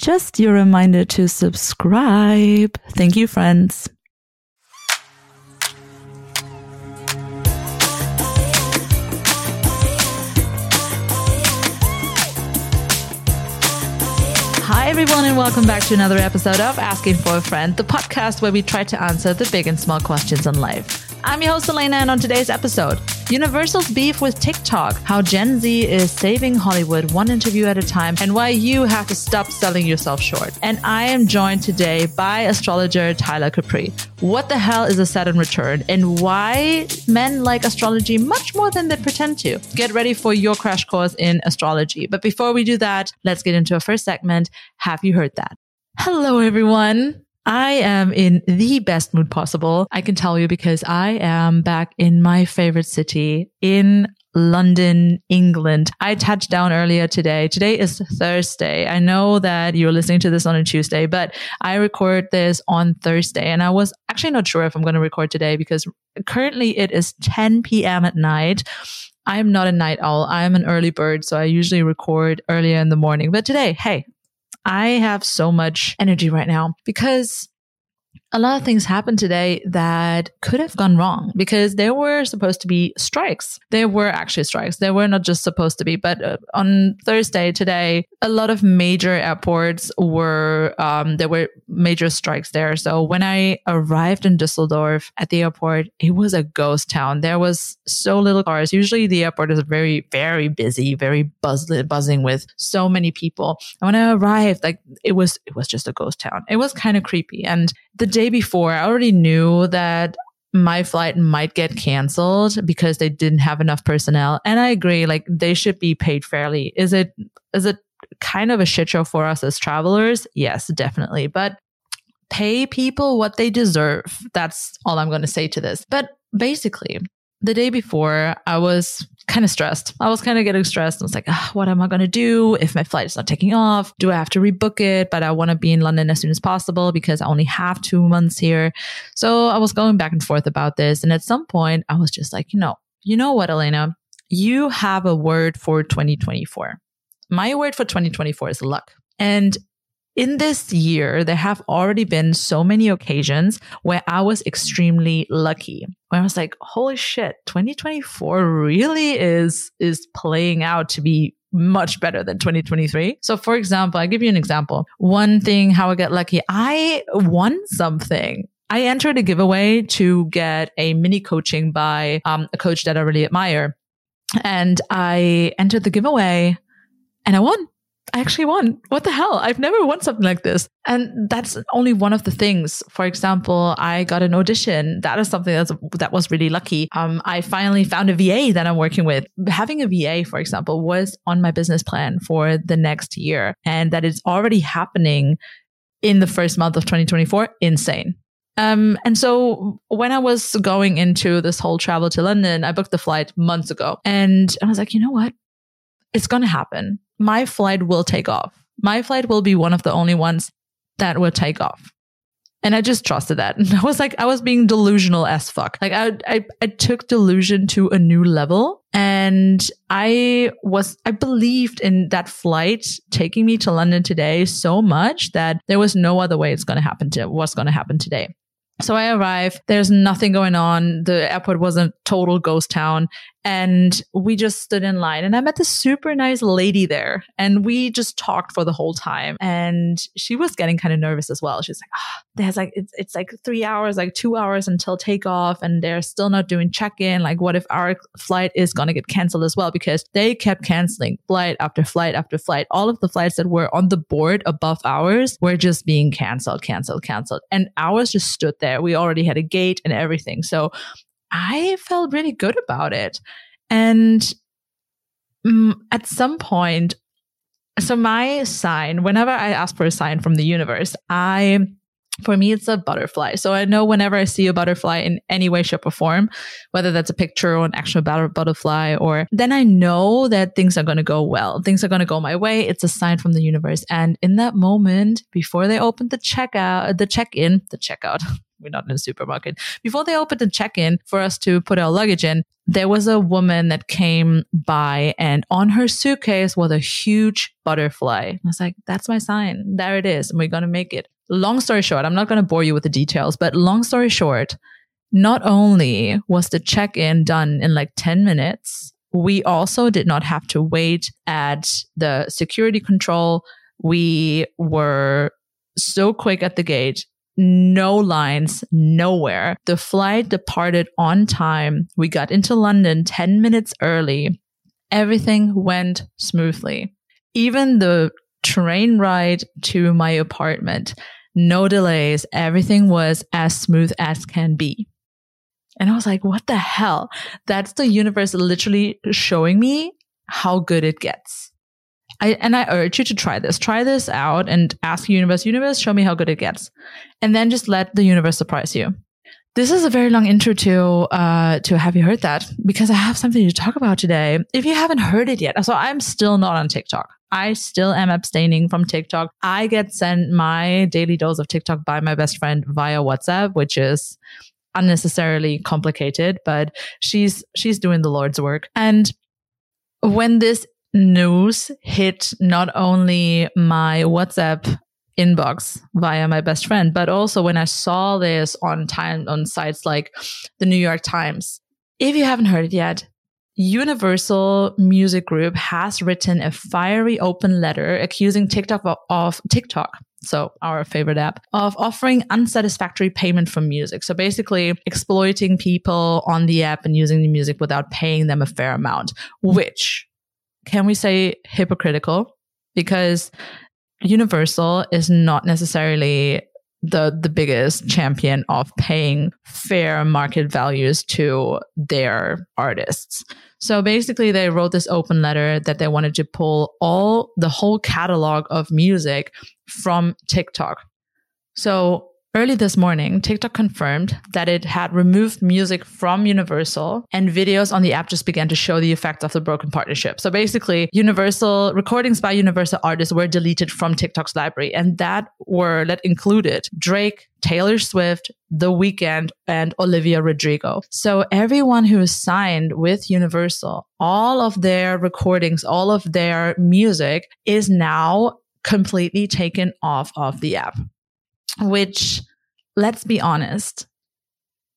just your reminder to subscribe. Thank you, friends. Hi, everyone, and welcome back to another episode of Asking for a Friend, the podcast where we try to answer the big and small questions in life. I'm your host, Elena, and on today's episode, Universal's beef with TikTok, how Gen Z is saving Hollywood one interview at a time, and why you have to stop selling yourself short. And I am joined today by astrologer Tyler Capri. What the hell is a Saturn return, and why men like astrology much more than they pretend to? Get ready for your crash course in astrology. But before we do that, let's get into our first segment. Have you heard that? Hello, everyone. I am in the best mood possible. I can tell you because I am back in my favorite city in London, England. I touched down earlier today. Today is Thursday. I know that you're listening to this on a Tuesday, but I record this on Thursday. And I was actually not sure if I'm going to record today because currently it is 10 p.m. at night. I am not a night owl. I am an early bird. So I usually record earlier in the morning. But today, hey, I have so much energy right now because a lot of things happened today that could have gone wrong because there were supposed to be strikes. There were actually strikes. There were not just supposed to be, but uh, on Thursday today, a lot of major airports were, um, there were major strikes there. So when I arrived in Düsseldorf at the airport, it was a ghost town. There was so little cars. Usually the airport is very, very busy, very buzz- buzzing with so many people. And when I arrived, like it was, it was just a ghost town. It was kind of creepy. And the day before, I already knew that my flight might get canceled because they didn't have enough personnel. And I agree, like they should be paid fairly. Is it is it kind of a shit show for us as travelers? Yes, definitely. But pay people what they deserve. That's all I'm going to say to this. But basically, the day before, I was kind of stressed. I was kind of getting stressed. I was like, oh, what am I going to do if my flight is not taking off? Do I have to rebook it? But I want to be in London as soon as possible because I only have two months here. So I was going back and forth about this. And at some point, I was just like, you know, you know what, Elena? You have a word for 2024. My word for 2024 is luck. And in this year, there have already been so many occasions where I was extremely lucky. Where I was like, holy shit, 2024 really is, is playing out to be much better than 2023. So for example, I give you an example. One thing, how I get lucky, I won something. I entered a giveaway to get a mini coaching by um, a coach that I really admire. And I entered the giveaway and I won. I actually won. What the hell? I've never won something like this. And that's only one of the things. For example, I got an audition. That is something that's, that was really lucky. Um, I finally found a VA that I'm working with. Having a VA, for example, was on my business plan for the next year and that is already happening in the first month of 2024. Insane. Um, and so when I was going into this whole travel to London, I booked the flight months ago and I was like, you know what? It's going to happen my flight will take off. My flight will be one of the only ones that will take off. And I just trusted that. And I was like, I was being delusional as fuck. Like I, I, I took delusion to a new level and I was, I believed in that flight taking me to London today so much that there was no other way it's going to happen to, what's going to happen today. So I arrive, there's nothing going on. The airport was a total ghost town. And we just stood in line and I met this super nice lady there and we just talked for the whole time. And she was getting kind of nervous as well. She's like, oh, there's like, it's, it's like three hours, like two hours until takeoff and they're still not doing check-in. Like what if our flight is going to get canceled as well? Because they kept canceling flight after flight after flight. All of the flights that were on the board above ours were just being canceled, canceled, canceled. And ours just stood there. We already had a gate and everything. So I felt really good about it. And um, at some point, so my sign, whenever I ask for a sign from the universe, I for me it's a butterfly. So i know whenever i see a butterfly in any way shape or form whether that's a picture or an actual butterfly or then i know that things are going to go well. Things are going to go my way. It's a sign from the universe. And in that moment before they opened the checkout the check-in the checkout we're not in a supermarket. Before they opened the check-in for us to put our luggage in, there was a woman that came by and on her suitcase was a huge butterfly. I was like, that's my sign. There it is. And we're going to make it. Long story short, I'm not going to bore you with the details, but long story short, not only was the check-in done in like 10 minutes, we also did not have to wait at the security control. We were so quick at the gate no lines, nowhere. The flight departed on time. We got into London 10 minutes early. Everything went smoothly. Even the train ride to my apartment, no delays. Everything was as smooth as can be. And I was like, what the hell? That's the universe literally showing me how good it gets. I, and I urge you to try this. Try this out and ask universe, universe, show me how good it gets. And then just let the universe surprise you. This is a very long intro to uh, to have you heard that because I have something to talk about today. If you haven't heard it yet, so I'm still not on TikTok. I still am abstaining from TikTok. I get sent my daily dose of TikTok by my best friend via WhatsApp, which is unnecessarily complicated, but she's she's doing the Lord's work. And when this news hit not only my WhatsApp inbox via my best friend, but also when I saw this on time on sites like the New York Times. If you haven't heard it yet, Universal Music Group has written a fiery open letter accusing TikTok of, of TikTok so our favorite app, of offering unsatisfactory payment for music. So basically exploiting people on the app and using the music without paying them a fair amount, which can we say hypocritical? Because Universal is not necessarily the the biggest champion of paying fair market values to their artists. So basically they wrote this open letter that they wanted to pull all the whole catalog of music from TikTok. So Early this morning, TikTok confirmed that it had removed music from Universal and videos on the app just began to show the effects of the broken partnership. So basically, Universal recordings by Universal artists were deleted from TikTok's library and that were that included Drake, Taylor Swift, The Weeknd, and Olivia Rodrigo. So everyone who is signed with Universal, all of their recordings, all of their music is now completely taken off of the app which let's be honest,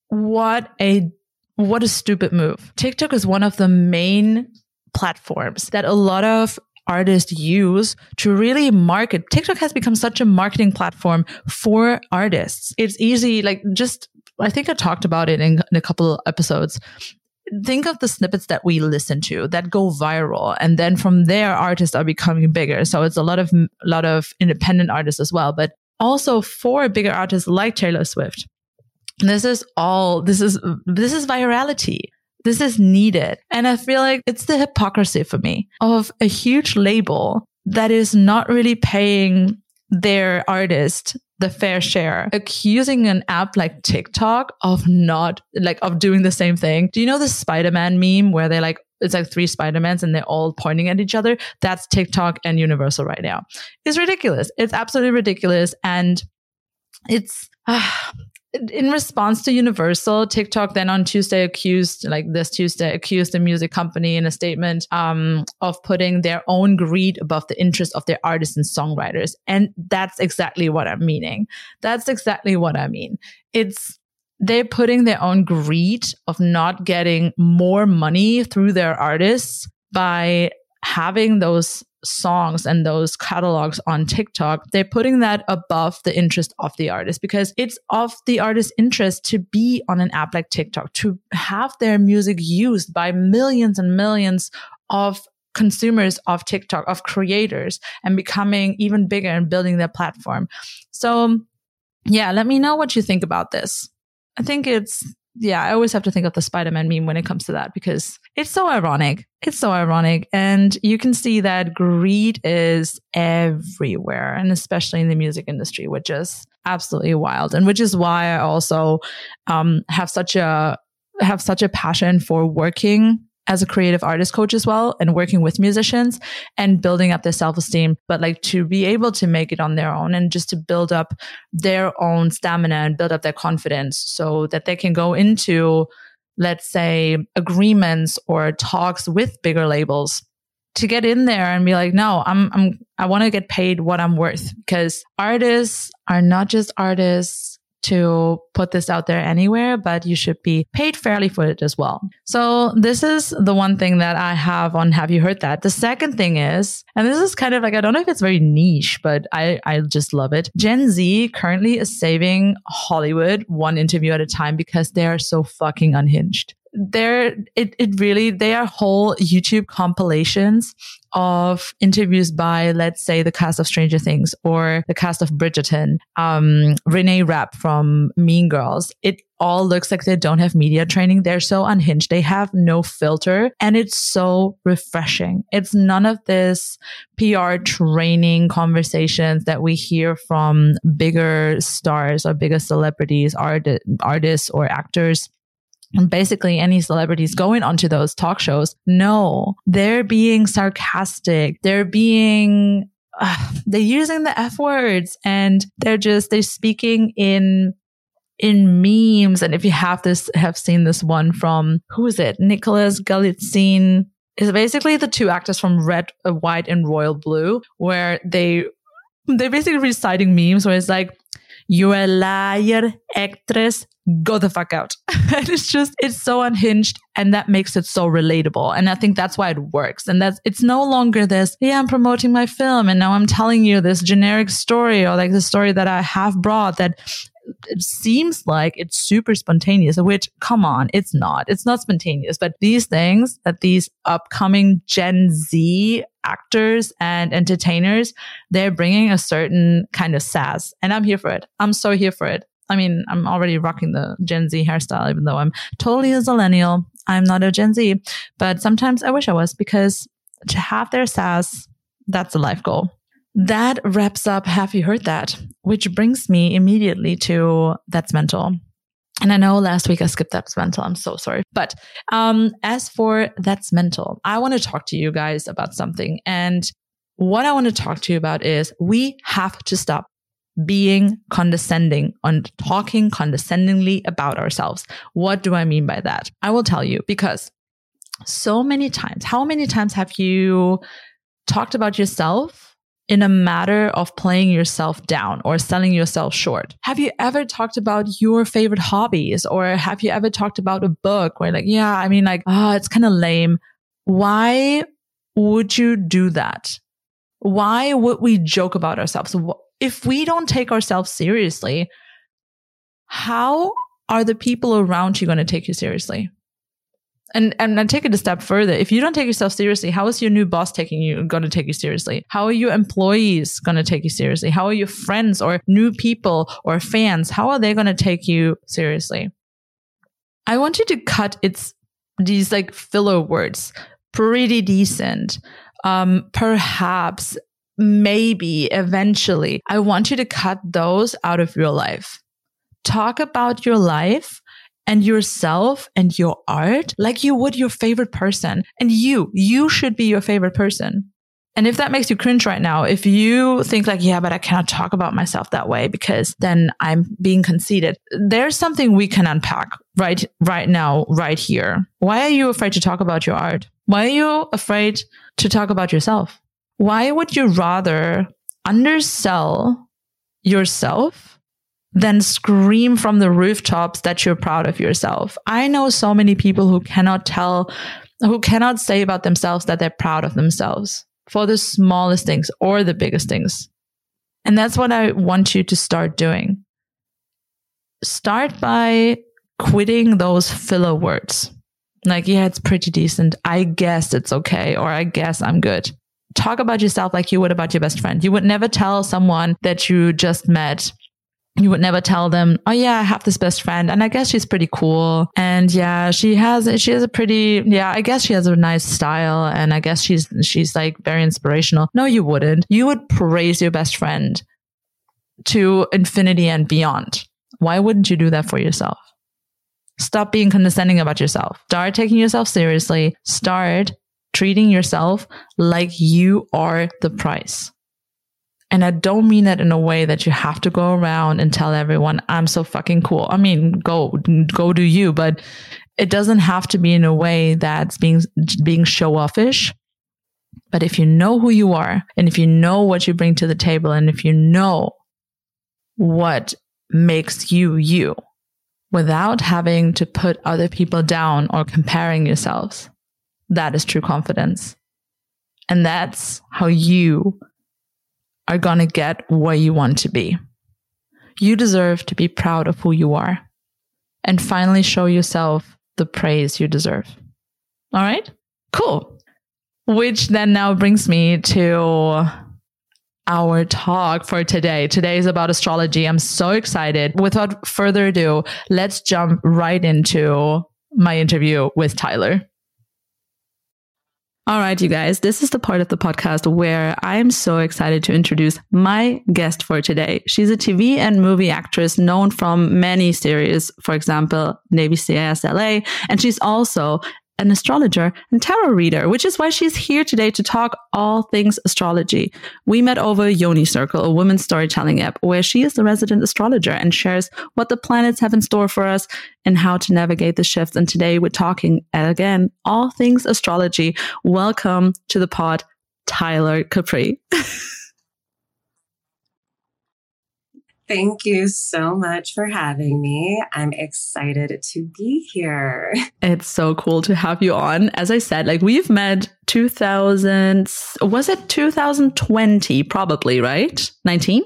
what a what a stupid move. TikTok is one of the main platforms that a lot of artists use to really market. TikTok has become such a marketing platform for artists. It's easy, like just, I think I talked about it in, in a couple episodes. Think of the snippets that we listen to that go viral, and then from there, artists are becoming bigger. So it's a lot of a lot of independent artists as well. But also for bigger artists like Taylor Swift. This is all, this is, this is virality. This is needed. And I feel like it's the hypocrisy for me of a huge label that is not really paying their artist the fair share, accusing an app like TikTok of not like of doing the same thing. Do you know the Spider-Man meme where they like it's like three Spider-Mans and they're all pointing at each other. That's TikTok and Universal right now. It's ridiculous. It's absolutely ridiculous. And it's, uh, in response to Universal, TikTok then on Tuesday accused, like this Tuesday, accused the music company in a statement um, of putting their own greed above the interest of their artists and songwriters. And that's exactly what I'm meaning. That's exactly what I mean. It's they're putting their own greed of not getting more money through their artists by having those songs and those catalogs on TikTok, they're putting that above the interest of the artist because it's of the artist's interest to be on an app like TikTok, to have their music used by millions and millions of consumers of TikTok, of creators, and becoming even bigger and building their platform. So, yeah, let me know what you think about this. I think it's yeah, I always have to think of the Spider-Man meme when it comes to that because it's so ironic. It's so ironic. And you can see that greed is everywhere, and especially in the music industry, which is absolutely wild. And which is why I also um, have such a have such a passion for working as a creative artist coach as well and working with musicians and building up their self-esteem, but like to be able to make it on their own and just to build up their own stamina and build up their confidence so that they can go into, let's say, agreements or talks with bigger labels to get in there and be like, no, I'm, I'm, I want to get paid what I'm worth. Because artists are not just artists to put this out there anywhere, but you should be paid fairly for it as well. So this is the one thing that I have on Have You Heard That? The second thing is, and this is kind of like, I don't know if it's very niche, but I, I just love it. Gen Z currently is saving Hollywood one interview at a time because they are so fucking unhinged they're it, it really they are whole youtube compilations of interviews by let's say the cast of stranger things or the cast of bridgerton um renee rapp from mean girls. It all looks like they don't have media training. They're so unhinged. They have no filter and it's so refreshing. It's none of this pr training conversations that we hear from bigger stars or bigger celebrities art- artists or actors and basically any celebrities going onto those talk shows no they're being sarcastic. They're being uh, they're using the f words and they're just they're speaking in in memes. And if you have this have seen this one from who is it? Nicholas galitzine is basically the two actors from red uh, white and royal blue where they they're basically reciting memes where it's like you're a liar, actress, go the fuck out. and it's just, it's so unhinged and that makes it so relatable. And I think that's why it works. And that's, it's no longer this, yeah, I'm promoting my film and now I'm telling you this generic story or like the story that I have brought that it seems like it's super spontaneous, which come on, it's not. It's not spontaneous. But these things that these upcoming Gen Z actors and entertainers, they're bringing a certain kind of sass. And I'm here for it. I'm so here for it. I mean, I'm already rocking the Gen Z hairstyle, even though I'm totally a millennial. I'm not a Gen Z, but sometimes I wish I was because to have their sass, that's a life goal. That wraps up Have You Heard That? Which brings me immediately to That's Mental. And I know last week I skipped That's Mental. I'm so sorry. But um, as for That's Mental, I want to talk to you guys about something. And what I want to talk to you about is we have to stop being condescending on talking condescendingly about ourselves. What do I mean by that? I will tell you because so many times, how many times have you talked about yourself in a matter of playing yourself down or selling yourself short. Have you ever talked about your favorite hobbies or have you ever talked about a book where like, yeah, I mean like, ah, oh, it's kind of lame. Why would you do that? Why would we joke about ourselves? If we don't take ourselves seriously, how are the people around you going to take you seriously? And and I take it a step further. If you don't take yourself seriously, how is your new boss taking you going to take you seriously? How are your employees going to take you seriously? How are your friends or new people or fans? How are they going to take you seriously? I want you to cut its these like filler words. Pretty decent. Um, perhaps, maybe, eventually. I want you to cut those out of your life. Talk about your life and yourself and your art like you would your favorite person. And you, you should be your favorite person. And if that makes you cringe right now, if you think like, yeah, but I cannot talk about myself that way because then I'm being conceited, there's something we can unpack right, right now, right here. Why are you afraid to talk about your art? Why are you afraid to talk about yourself? Why would you rather undersell yourself then scream from the rooftops that you're proud of yourself. I know so many people who cannot tell, who cannot say about themselves that they're proud of themselves for the smallest things or the biggest things. And that's what I want you to start doing. Start by quitting those filler words. Like, yeah, it's pretty decent. I guess it's okay. Or I guess I'm good. Talk about yourself like you would about your best friend. You would never tell someone that you just met you would never tell them, oh yeah, I have this best friend and I guess she's pretty cool. And yeah, she has, she has a pretty, yeah, I guess she has a nice style and I guess she's, she's like very inspirational. No, you wouldn't. You would praise your best friend to infinity and beyond. Why wouldn't you do that for yourself? Stop being condescending about yourself. Start taking yourself seriously. Start treating yourself like you are the price. And I don't mean that in a way that you have to go around and tell everyone, I'm so fucking cool. I mean, go, go do you, but it doesn't have to be in a way that's being, being show offish. But if you know who you are and if you know what you bring to the table and if you know what makes you you without having to put other people down or comparing yourselves, that is true confidence. And that's how you are going to get where you want to be. You deserve to be proud of who you are and finally show yourself the praise you deserve. All right? Cool. Which then now brings me to our talk for today. Today is about astrology. I'm so excited. Without further ado, let's jump right into my interview with Tyler. All right, you guys, this is the part of the podcast where I am so excited to introduce my guest for today. She's a TV and movie actress known from many series, for example, Navy CIS LA, and she's also an astrologer and tarot reader, which is why she's here today to talk all things astrology. We met over Yoni Circle, a women's storytelling app, where she is the resident astrologer and shares what the planets have in store for us and how to navigate the shifts. And today we're talking again all things astrology. Welcome to the pod, Tyler Capri. Thank you so much for having me. I'm excited to be here. It's so cool to have you on. As I said, like we've met 2000, was it 2020? Probably, right? 19?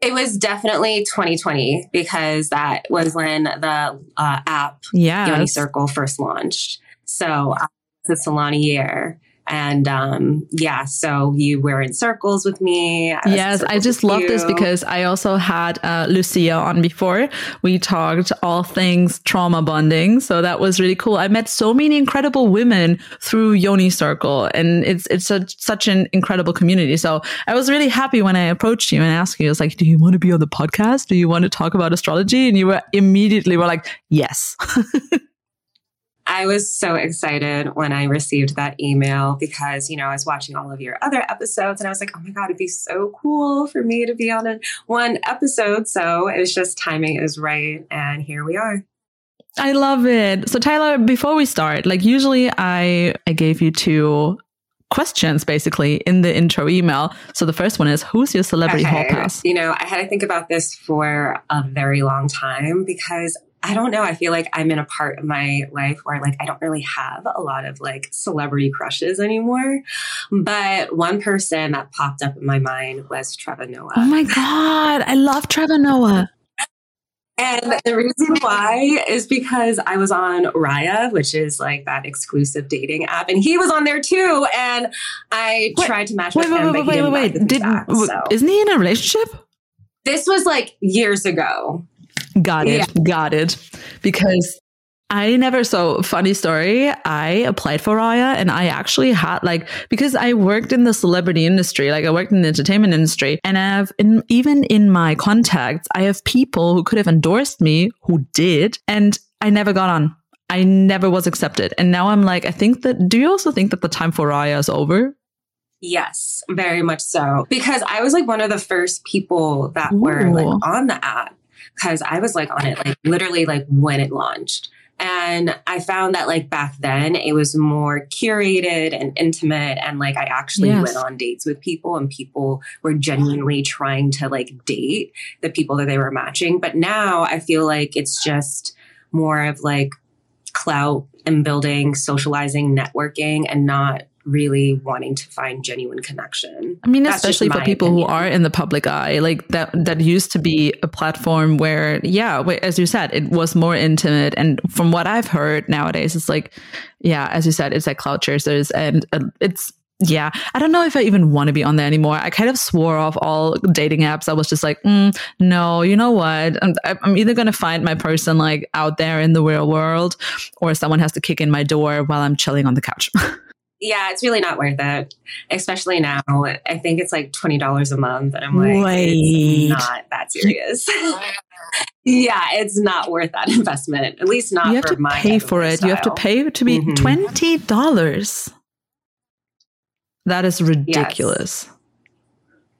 It was definitely 2020 because that was when the uh, app yeah Yoni Circle first launched. So uh, it's a Solana year. And um, yeah, so you were in circles with me. I yes, I just love you. this because I also had uh, Lucia on before. We talked all things trauma bonding, so that was really cool. I met so many incredible women through Yoni Circle, and it's it's a, such an incredible community. So I was really happy when I approached you and asked you, I was like, "Do you want to be on the podcast? Do you want to talk about astrology?" And you were immediately were like, "Yes." I was so excited when I received that email because, you know, I was watching all of your other episodes and I was like, oh my God, it'd be so cool for me to be on a, one episode. So it was just timing is right. And here we are. I love it. So Tyler, before we start, like usually I, I gave you two questions basically in the intro email. So the first one is who's your celebrity okay. hall pass? You know, I had to think about this for a very long time because I don't know. I feel like I'm in a part of my life where like I don't really have a lot of like celebrity crushes anymore. But one person that popped up in my mind was Trevor Noah. Oh my God. I love Trevor Noah. And the reason why is because I was on Raya, which is like that exclusive dating app, and he was on there too. And I wait, tried to match wait, with wait, him, wait, but wait, wait, wait. Did, that, so. Isn't he in a relationship? This was like years ago. Got it. Yeah. Got it. Because I never, so funny story. I applied for Raya and I actually had like, because I worked in the celebrity industry, like I worked in the entertainment industry and I have, in, even in my contacts, I have people who could have endorsed me who did. And I never got on. I never was accepted. And now I'm like, I think that, do you also think that the time for Raya is over? Yes, very much so. Because I was like one of the first people that Ooh. were like on the app because I was like on it like literally like when it launched. And I found that like back then it was more curated and intimate. And like I actually yes. went on dates with people and people were genuinely trying to like date the people that they were matching. But now I feel like it's just more of like clout and building, socializing, networking, and not really wanting to find genuine connection. I mean, That's especially for people opinion. who are in the public eye, like that, that used to be a platform where, yeah, as you said, it was more intimate. And from what I've heard nowadays, it's like, yeah, as you said, it's like cloud chasers and uh, it's, yeah, I don't know if I even want to be on there anymore. I kind of swore off all dating apps. I was just like, mm, no, you know what? I'm, I'm either going to find my person like out there in the real world or someone has to kick in my door while I'm chilling on the couch. yeah, it's really not worth it, especially now. I think it's like twenty dollars a month, and I'm like, Wait. it's not that serious. yeah, it's not worth that investment. At least not you have for to my pay for it. You have to pay to be Mhm. twenty dollars. That is ridiculous.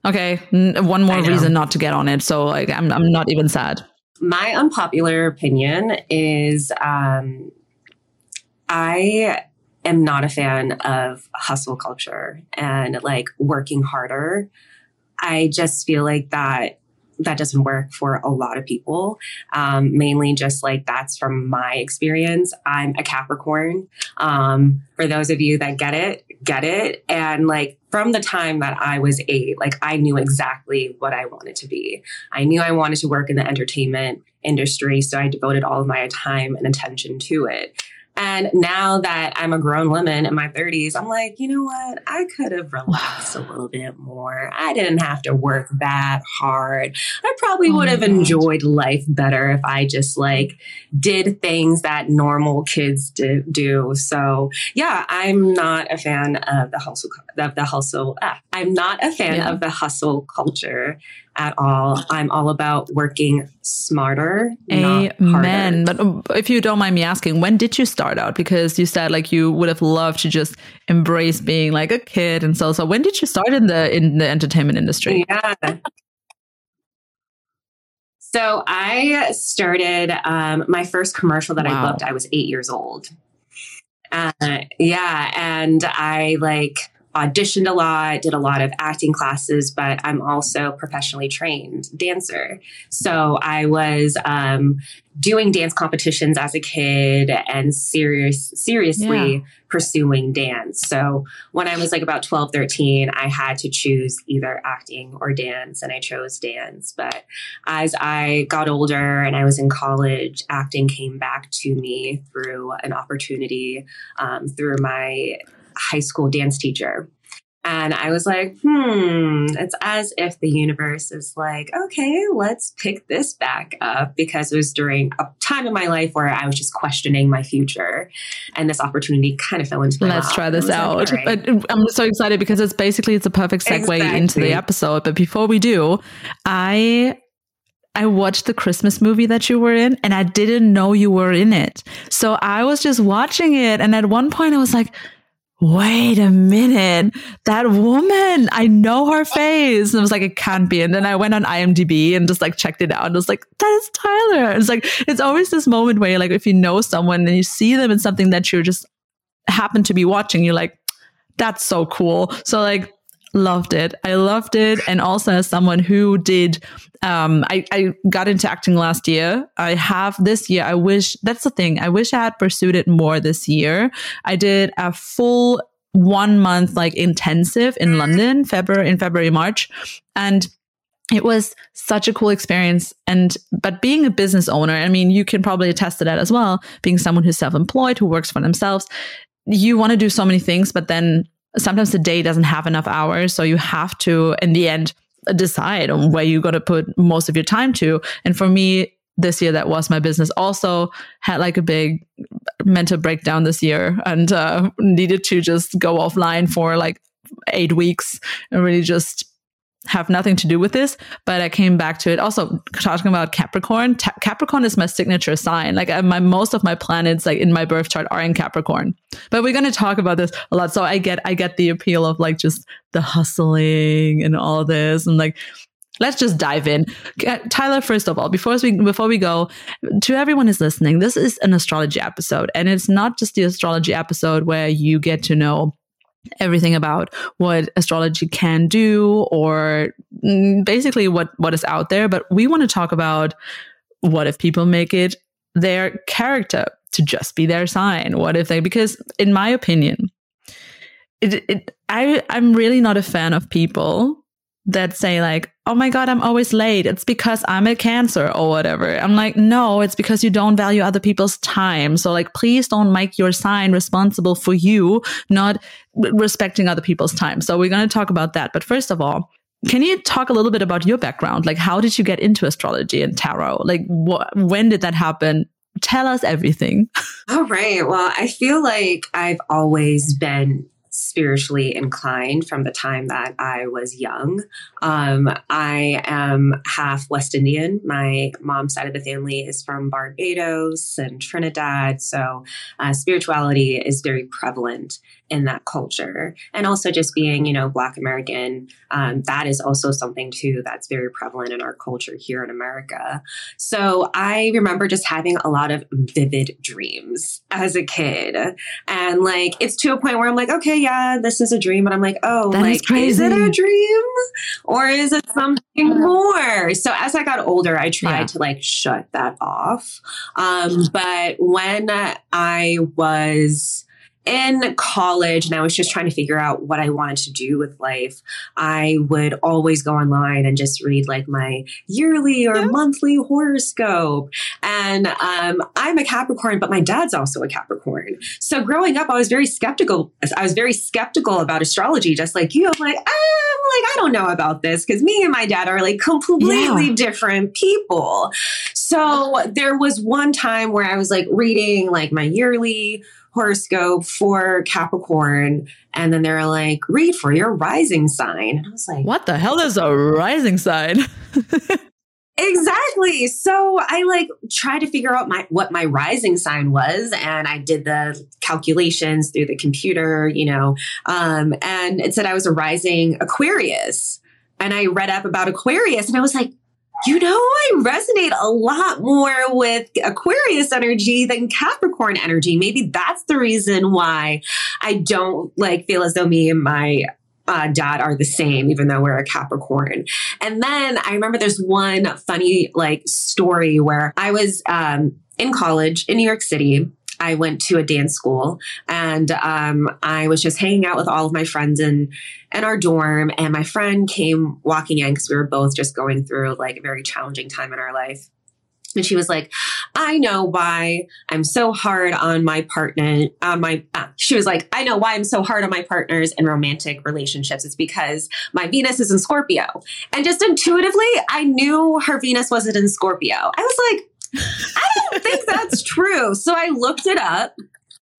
Okay, n- one more reason not to get on it. So like, I'm I'm not even sad. My unpopular opinion is um, I am not a fan of hustle culture and like working harder. I just feel like that that doesn't work for a lot of people. Um, mainly just like that's from my experience. I'm a Capricorn. Um, for those of you that get it, get it. And like from the time that I was eight, like I knew exactly what I wanted to be. I knew I wanted to work in the entertainment industry. So I devoted all of my time and attention to it. And now that I'm a grown woman in my 30s, I'm like, you know what? I could have relaxed a little bit more. I didn't have to work that hard. I probably Oh would have God. enjoyed life better if I just like did things that normal kids do. do. So yeah, I'm not a fan of the hustle of the hustle. Ah, I'm not a fan Yeah. of the hustle culture at all. I'm all about working smarter, not harder. Amen. But um, if you don't mind me asking, when did you start out? Because you said like you would have loved to just embrace being like a kid and so so. When did you start in the in the entertainment industry? Yeah. So I started um, my first commercial that I Wow. booked. I was eight years old. Uh, yeah, and I like auditioned a lot, did a lot of acting classes, but I'm also professionally trained dancer. So I was um, doing dance competitions as a kid and serious seriously pursuing dance. So when I was like about 12, 13, I had to choose either acting or dance, and I chose dance. But as I got older and I was in college, acting came back to me through an opportunity um, through my high school dance teacher. And I was like, hmm, it's as if the universe is like, okay, let's pick this back up because it was during a time in my life where I was just questioning my future. And this opportunity kind of fell into my Let's lap. try this like, out. all right. I'm so excited because it's basically it's a perfect segue into the episode. But before we do, I I watched the Christmas movie that you were in and I didn't know you were in it. So I was just watching it and at one point I was like, wait a minute, that woman, I know her face. And I was like, it can't be. And then I went on IMDb and just like checked it out and was like, that is Tyler. It's like, it's always this moment where you're like, if you know someone and you see them in something that you're just happen to be watching, you're like, that's so cool. So like, loved it. I loved it. And also as someone who did, um, I, I got into acting last year. I have this year. I wish that's the thing. I wish I had pursued it more this year. I did a full one month like intensive in London, February, in February, March. And it was such a cool experience. And, but being a business owner, I mean, you can probably attest to that as well. Being someone who's self employed, who works for themselves, you want to do so many things, but then sometimes the day doesn't have enough hours. So you have to, in the end, decide on where you're going to put most of your time to. And for me, this year, that was my business. Also had like a big mental breakdown this year and uh, needed to just go offline for like eight weeks and really just have nothing to do with this, but I came back to it. Also, talking about Capricorn, Capricorn is my signature sign. Like my most of my planets, like in my birth chart, are in Capricorn. But we're going to talk about this a lot. So I get, I get the appeal of like just the hustling and all this, and like let's just dive in. Uh, Tyler, first of all, before we before we go, to everyone who's listening, this is an astrology episode, and it's not just the astrology episode where you get to know everything about what astrology can do or mm, basically what what is out there but we want to talk about what if people make it their character to just be their sign? What if they because in my opinion it, it i i'm really not a fan of people that say like oh my god i'm always late. It's because i'm a cancer or whatever. I'm like no it's because you don't value other people's time. So like please don't make your sign responsible for you not respecting other people's time. So we're going to talk about that. But first of all can you talk a little bit about your background? Like how did you get into astrology and tarot? Like what when did that happen? Tell us everything. All right. Well, I feel like I've always been spiritually inclined from the time that I was young. Um, I am half West Indian. My mom's side of the family is from Barbados and Trinidad. So uh, spirituality is very prevalent in that culture. And also just being, you know, Black American, um, that is also something too that's very prevalent in our culture here in America. So I remember just having a lot of vivid dreams as a kid. And like, it's to a point where I'm like, okay, yeah, this is a dream. But I'm like, oh, that like, is, is it a dream or is it something more? So as I got older, I tried yeah. to like shut that off. Um, but when I was, in college and I was just trying to figure out what I wanted to do with life, I would always go online and just read like my yearly or yeah. monthly horoscope. And um, I'm a Capricorn, but my dad's also a Capricorn. So growing up, I was very skeptical. I was very skeptical about astrology, just like you. I'm like, ah, I'm like, I don't know about this because me and my dad are like completely yeah. different people. So there was one time where I was like reading like my yearly horoscope for Capricorn. And then they're like, read for your rising sign. And I was like, what the hell is a rising sign? exactly. So I like tried to figure out my what my rising sign was. And I did the calculations through the computer, you know, um, and it said I was a rising Aquarius. And I read up about Aquarius and I was like, you know, I resonate a lot more with Aquarius energy than Capricorn energy. Maybe that's the reason why I don't like feel as though me and my uh, dad are the same, even though we're a Capricorn. And then I remember there's one funny like story where I was um, in college in New York City I went to a dance school and um, I was just hanging out with all of my friends in, in our dorm. And my friend came walking in because we were both just going through like a very challenging time in our life. And she was like, I know why I'm so hard on my partner. On my, uh, she was like, I know why I'm so hard on my partners in romantic relationships. It's because my Venus is in Scorpio. And just intuitively, I knew her Venus wasn't in Scorpio. I was like, I don't think that's true. So I looked it up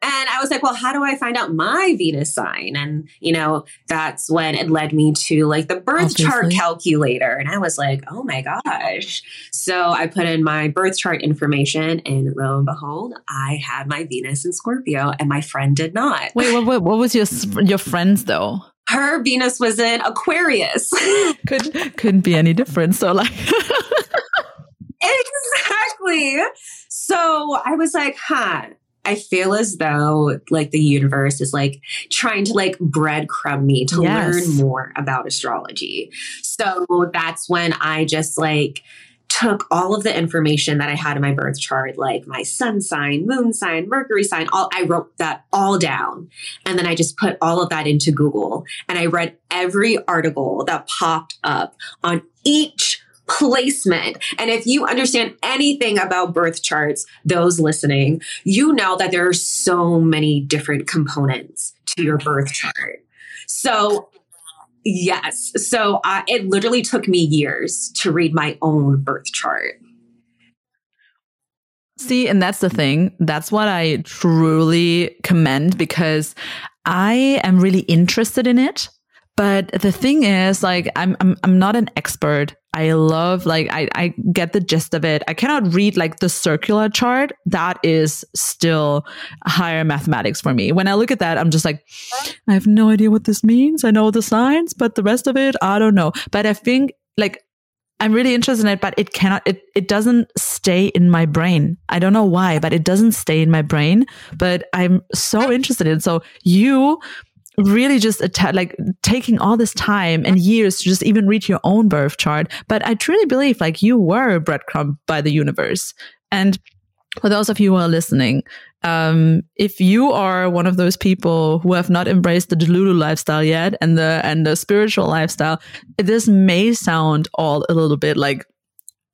and I was like, well, how do I find out my Venus sign? And, you know, that's when it led me to like the birth Obviously. chart calculator. And I was like, oh my gosh. So I put in my birth chart information and lo and behold, I had my Venus in Scorpio and my friend did not. Wait, what, what, what was your, your friend's though? Her Venus was in Aquarius. Could, couldn't be any different. So like. exactly. So I was like, huh. I feel as though like the universe is like trying to like breadcrumb me to yes. learn more about astrology. So that's when I just like took all of the information that I had in my birth chart, like my sun sign, moon sign, Mercury sign, all I wrote that all down. And then I just put all of that into Google and I read every article that popped up on each placement. And if you understand anything about birth charts, those listening, you know that there are so many different components to your birth chart. So, yes. So, uh, it literally took me years to read my own birth chart. See, and that's the thing. That's what I truly commend because I am really interested in it. But the thing is, like, I'm, I'm, I'm not an expert. I love, like, I, I get the gist of it. I cannot read like the circular chart. That is still higher mathematics for me. When I look at that, I'm just like, I have no idea what this means. I know the signs, but the rest of it, I don't know. But I think like I'm really interested in it, but it cannot, it, it doesn't stay in my brain. I don't know why, but it doesn't stay in my brain, but I'm so interested in it. So you really just like taking all this time and years to just even read your own birth chart. But I truly believe like you were a breadcrumb by the universe. And for those of you who are listening, um, if you are one of those people who have not embraced the Delulu lifestyle yet and the and the spiritual lifestyle, this may sound all a little bit like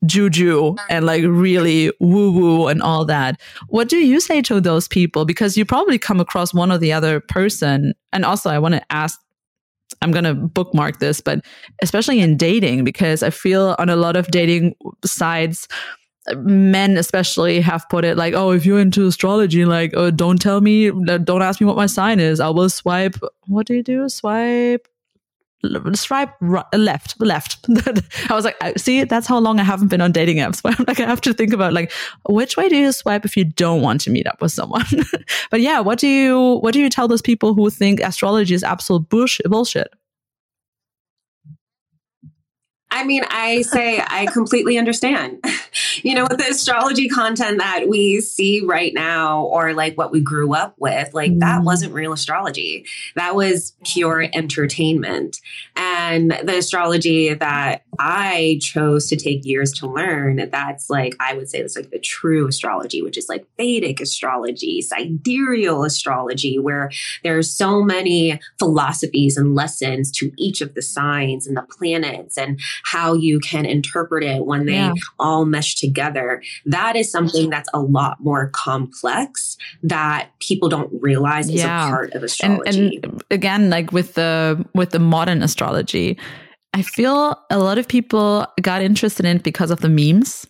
juju and like really woo woo and all that. What do you say to those people? Because you probably come across one or the other person. And also, I want to ask I'm going to bookmark this, but especially in dating, because I feel on a lot of dating sites, men especially have put it like, oh, if you're into astrology, like, oh, don't tell me, don't ask me what my sign is. I will swipe. What do you do? Swipe swipe right, left, left. I was like, see, that's how long I haven't been on dating apps. Where I'm like, I have to think about like, which way do you swipe if you don't want to meet up with someone? but yeah, what do you what do you tell those people who think astrology is absolute bullshit? I mean, I say I completely understand. you know, with the astrology content that we see right now, or like what we grew up with, like mm. that wasn't real astrology. That was pure entertainment. And the astrology that I chose to take years to learn, that's like, I would say it's like the true astrology, which is like Vedic astrology, sidereal astrology, where there's so many philosophies and lessons to each of the signs and the planets and how you can interpret it when they yeah. all mesh together. That is something that's a lot more complex that people don't realize yeah. a part of astrology. And, and again, like with the with the modern astrology, I feel a lot of people got interested in it because of the memes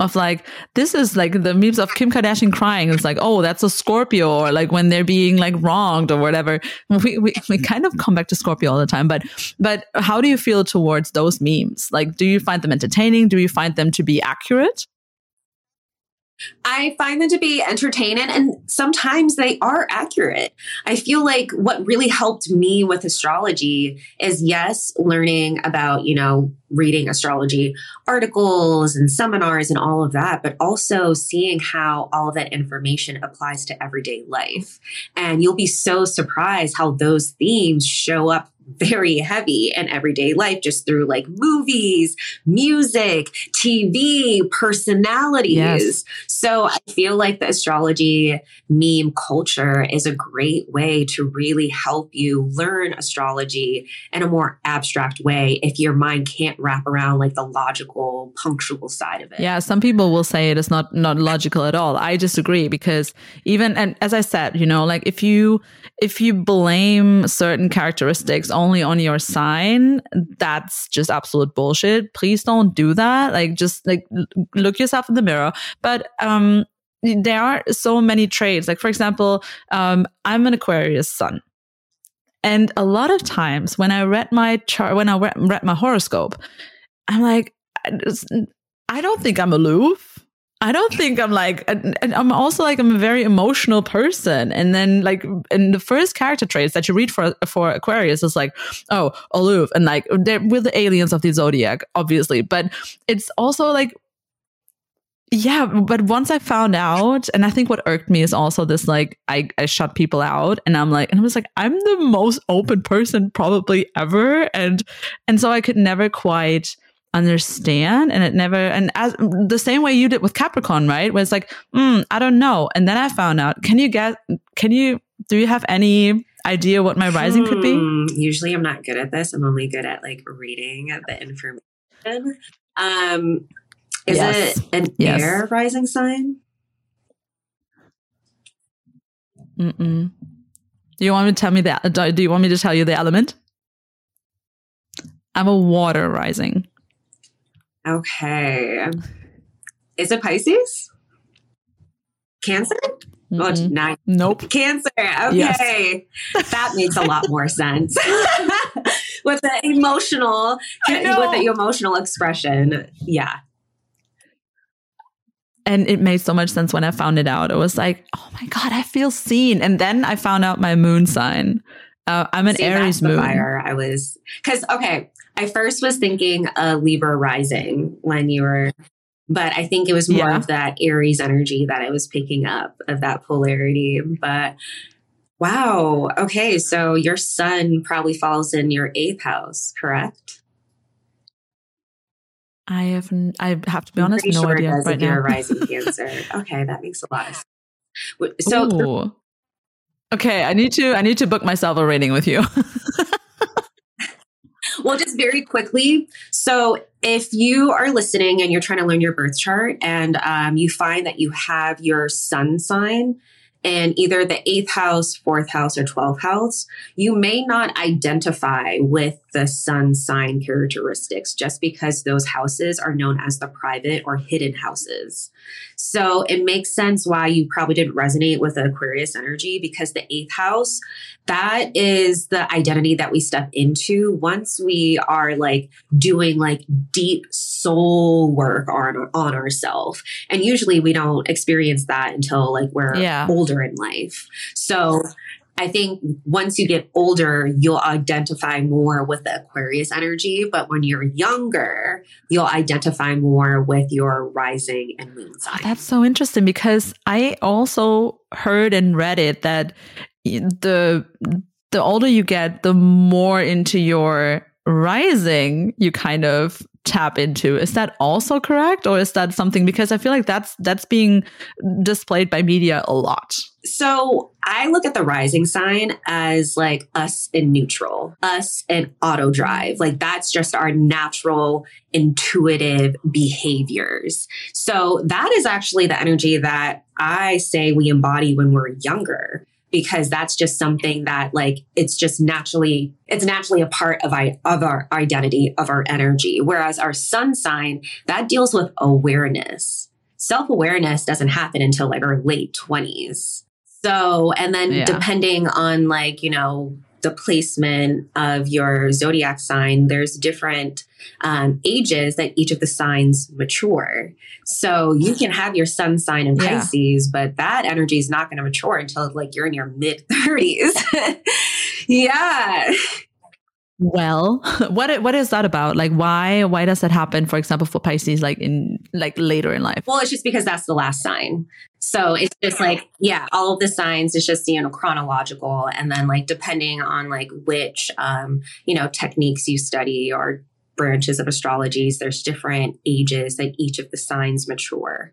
of like this is like the memes of Kim Kardashian crying. It's like, oh, that's a Scorpio, or like when they're being like wronged or whatever. We, we we kind of come back to Scorpio all the time, but but how do you feel towards those memes? Like, do you find them entertaining? Do you find them to be accurate? I find them to be entertaining and sometimes they are accurate. I feel like what really helped me with astrology is yes, learning about, you know, reading astrology articles and seminars and all of that, but also seeing how all of that information applies to everyday life. And you'll be so surprised how those themes show up very heavy in everyday life just through like movies, music, TV, personalities. Yes. So I feel like the astrology meme culture is a great way to really help you learn astrology in a more abstract way if your mind can't wrap around like the logical, punctual side of it. Yeah, some people will say it is not not logical at all. I disagree because even and as I said, you know, like if you if you blame certain characteristics only on your sign, that's just absolute bullshit. Please don't do that. Like just like look yourself in the mirror. But um there are so many traits. Like for example, um I'm an Aquarius sun. And a lot of times when I read my chart, when I read, read my horoscope, I'm like, I don't think I'm aloof. I don't think I'm like, and, and, I'm also like, I'm a very emotional person. And then like, in the first character traits that you read for, for Aquarius is like, oh, aloof. And like, they're, we're the aliens of the zodiac, obviously. But it's also like, yeah, but once I found out, and I think what irked me is also this like, I, I shut people out and I'm like, and I was like, I'm the most open person probably ever. And, and so I could never quite, understand and it never and as the same way you did with capricorn right? Where it's like mm, i don't know. And then i found out can you get can you do you have any idea what my rising hmm, could be? Hmm, usually i'm not good at this. I'm only good at like reading the information. Um is yes. it an yes. air rising sign? Mm-mm. do you want me to tell me that do you want me to tell you the element? I'm a water rising Okay. Is it Pisces? Cancer? Mm-hmm. Oh, not, nope. Cancer. Okay. Yes. That makes a lot more sense. with the emotional, with the emotional expression. Yeah. And it made so much sense when I found it out. It was like, oh my God, I feel seen. And then I found out my moon sign. Uh, I'm an See, Aries moon. Fire. I was, because, okay, I first was thinking a Libra rising when you were, but I think it was more yeah. of that Aries energy that I was picking up of that polarity. But wow. Okay. So your sun probably falls in your eighth house, correct? I have, I have to be honest, no sure idea right now. rising Cancer. okay, that makes a lot of sense. So, Ooh. okay, I need to, I need to book myself a reading with you. Well, just very quickly. So, if you are listening and you're trying to learn your birth chart and um, you find that you have your sun sign in either the eighth house, fourth house, or 12th house, you may not identify with the sun sign characteristics just because those houses are known as the private or hidden houses. So it makes sense why you probably didn't resonate with Aquarius energy because the eighth house, that is the identity that we step into once we are like doing like deep soul work on, on ourselves. And usually we don't experience that until like we're yeah. older in life. So I think once you get older, you'll identify more with the Aquarius energy. But when you're younger, you'll identify more with your rising and moon sign. That's so interesting because I also heard and read it that the the older you get, the more into your rising you kind of tap into. Is that also correct? Or is that something because I feel like that's that's being displayed by media a lot. So I look at the rising sign as like us in neutral, us in auto drive. Like that's just our natural intuitive behaviors. So that is actually the energy that I say we embody when we're younger because that's just something that like it's just naturally it's naturally a part of I, of our identity of our energy. Whereas our sun sign that deals with awareness. Self-awareness doesn't happen until like our late 20s so and then yeah. depending on like you know the placement of your zodiac sign, there's different um, ages that each of the signs mature. So you can have your sun sign in Pisces, yeah. but that energy is not going to mature until like you're in your mid 30s. yeah. Well, what what is that about? Like, why why does that happen? For example, for Pisces, like in like later in life. Well, it's just because that's the last sign. So it's just like yeah, all of the signs is just you know chronological, and then like depending on like which um you know techniques you study or branches of astrologies, there's different ages that each of the signs mature.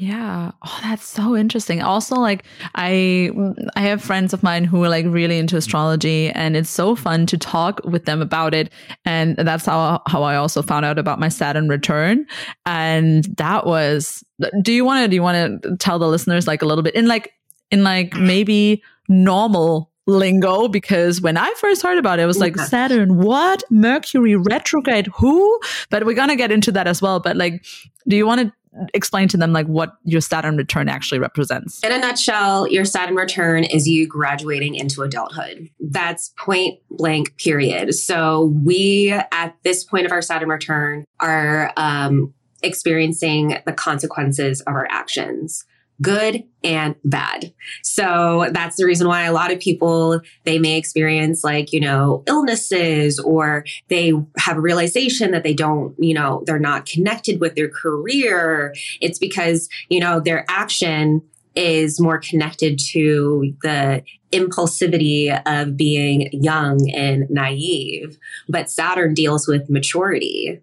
Yeah. Oh, that's so interesting. Also, like I I have friends of mine who are like really into astrology and it's so fun to talk with them about it. And that's how how I also found out about my Saturn return. And that was do you want to do you want to tell the listeners like a little bit in like in like maybe normal lingo because when I first heard about it, it was like Saturn, what? Mercury retrograde, who? But we're gonna get into that as well. But like, do you want to explain to them like what your Saturn return actually represents. In a nutshell, your Saturn return is you graduating into adulthood. That's point blank period. So we at this point of our Saturn return are um, experiencing the consequences of our actions good and bad. So that's the reason why a lot of people, they may experience like, you know, illnesses or they have a realization that they don't, you know, they're not connected with their career. It's because, you know, their action is more connected to the impulsivity of being young and naive. But Saturn deals with maturity,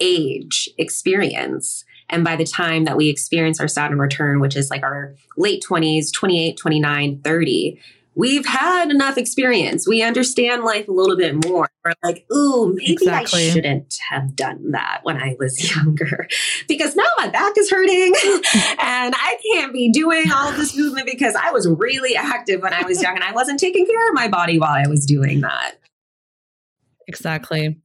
age, experience. And by the time that we experience our Saturn return, which is like our late 20s, 28, 29, 30, we've had enough experience. We understand life a little bit more. We're like, ooh, maybe exactly. I shouldn't have done that when I was younger because now my back is hurting and I can't be doing all this movement because I was really active when I was young and I wasn't taking care of my body while I was doing that. Exactly.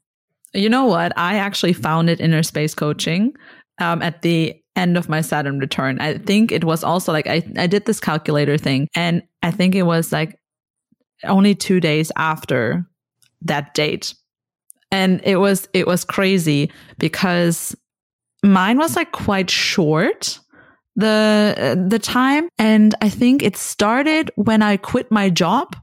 You know what? I actually founded inner space coaching um, at the end of my Saturn return. I think it was also like I, I did this calculator thing, and I think it was like only two days after that date. And it was it was crazy because mine was like quite short the the time and I think it started when I quit my job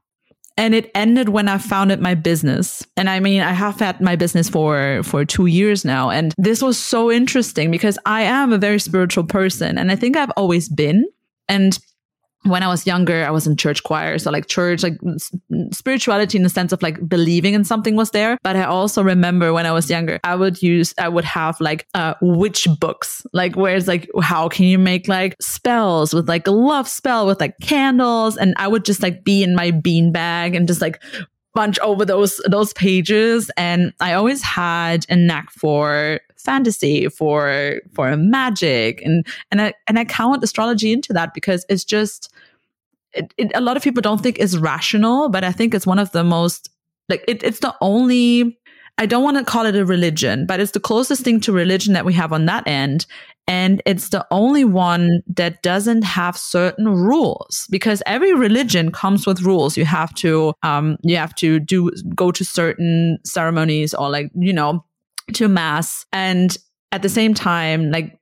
and it ended when I founded my business. And I mean, I have had my business for for 2 years now. And this was so interesting because I am a very spiritual person. And I think I've always been. And when I was younger, I was in church choir. So like church, like spirituality in the sense of like believing in something was there. But I also remember when I was younger, I would use, I would have like uh, witch books, like where it's like, how can you make like spells with like a love spell with like candles? And I would just like be in my bean bag and just like bunch over those those pages and i always had a knack for fantasy for for magic and and I and I count astrology into that because it's just it, it, a lot of people don't think is rational, but I think it's one of the most like it, it's the only I don't want to call it a religion, but it's the closest thing to religion that we have on that end. And it's the only one that doesn't have certain rules because every religion comes with rules. You have to, um, you have to do, go to certain ceremonies or like, you know, to mass. And at the same time, like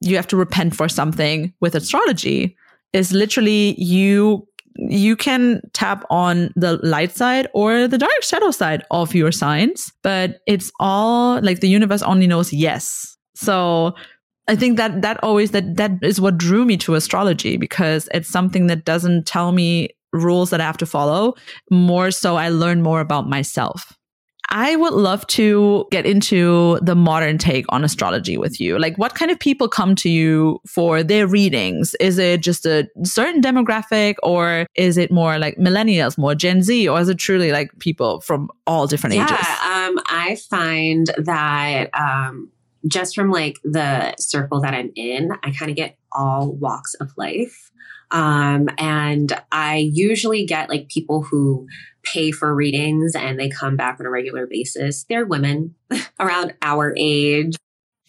you have to repent for something with astrology is literally you you can tap on the light side or the dark shadow side of your signs, but it's all like the universe only knows yes. So I think that that always that that is what drew me to astrology because it's something that doesn't tell me rules that I have to follow. More so I learn more about myself. I would love to get into the modern take on astrology with you. Like, what kind of people come to you for their readings? Is it just a certain demographic, or is it more like millennials, more Gen Z, or is it truly like people from all different yeah, ages? Um, I find that um, just from like the circle that I'm in, I kind of get all walks of life. Um, and I usually get like people who pay for readings and they come back on a regular basis. They're women around our age.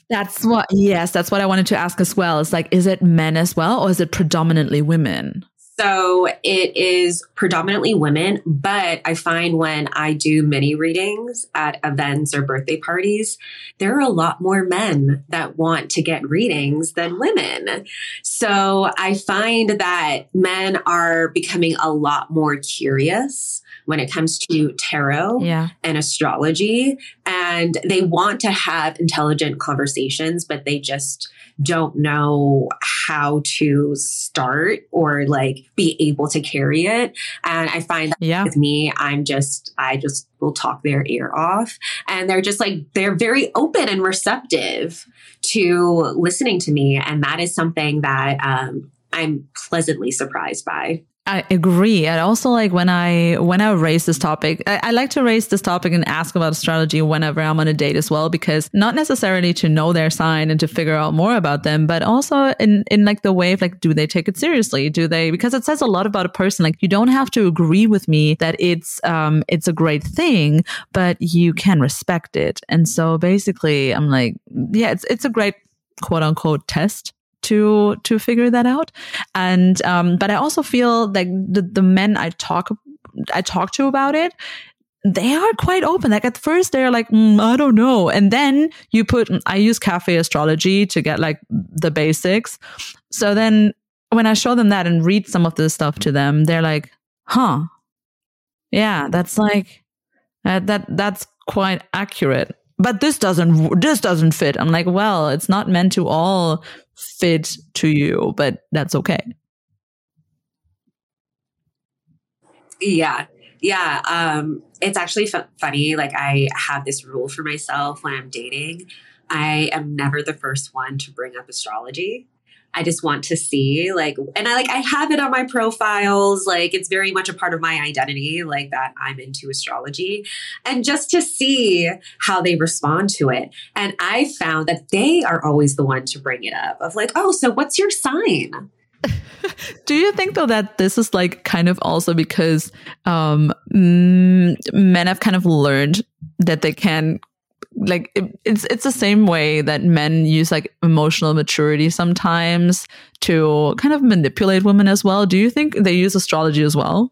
That's what, yes, that's what I wanted to ask as well. Is like, is it men as well, or is it predominantly women? So it is predominantly women, but I find when I do mini readings at events or birthday parties, there are a lot more men that want to get readings than women. So I find that men are becoming a lot more curious when it comes to tarot yeah. and astrology. And they want to have intelligent conversations, but they just don't know how to start or like be able to carry it. And I find that yeah. with me, I'm just, I just will talk their ear off. And they're just like, they're very open and receptive to listening to me. And that is something that um, I'm pleasantly surprised by. I agree. And also like when I when I raise this topic, I, I, like to raise this topic and ask about astrology whenever I'm on a date as well, because not necessarily to know their sign and to figure out more about them, but also in in like the way of like, do they take it seriously? Do they because it says a lot about a person. Like you don't have to agree with me that it's um it's a great thing, but you can respect it. And so basically I'm like, yeah, it's it's a great quote unquote test to to figure that out. And um, but I also feel like the the men I talk I talk to about it, they are quite open. Like at first they're like, mm, I don't know. And then you put, I use cafe astrology to get like the basics. So then when I show them that and read some of this stuff to them, they're like, huh. Yeah, that's like, uh, that, that's quite accurate. But this doesn't, this doesn't fit. I'm like, well, it's not meant to all fit to you, but that's okay. Yeah. Yeah. Um, it's actually f- funny. Like, I have this rule for myself when I'm dating. I am never the first one to bring up astrology. I just want to see like and I like I have it on my profiles like it's very much a part of my identity like that I'm into astrology and just to see how they respond to it. And I found that they are always the one to bring it up of like oh so what's your sign? Do you think though that this is like kind of also because um men have kind of learned that they can like it, it's it's the same way that men use like emotional maturity sometimes to kind of manipulate women as well. Do you think they use astrology as well?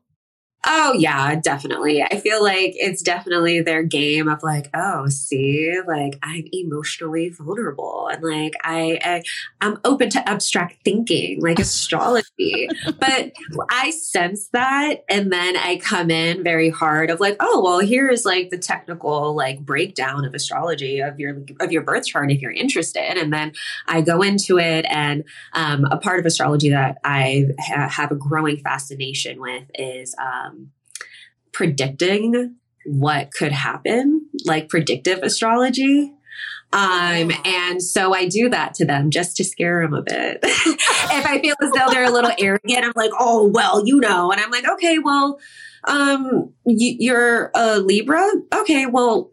Oh yeah, definitely. I feel like it's definitely their game of like, oh, see, like I'm emotionally vulnerable and like I, I I'm open to abstract thinking, like astrology. but I sense that and then I come in very hard of like, oh, well, here's like the technical like breakdown of astrology of your of your birth chart if you're interested. And then I go into it and um, a part of astrology that I ha- have a growing fascination with is um, predicting what could happen, like predictive astrology. Um, and so I do that to them just to scare them a bit. if I feel as though they're a little arrogant, I'm like, oh, well, you know. And I'm like, okay, well, um, you, you're a Libra. Okay, well,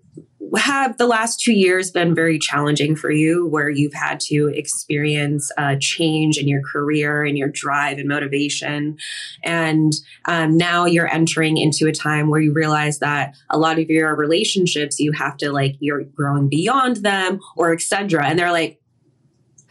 have the last two years been very challenging for you where you've had to experience a change in your career and your drive and motivation? And um, now you're entering into a time where you realize that a lot of your relationships, you have to like, you're growing beyond them or etc. And they're like,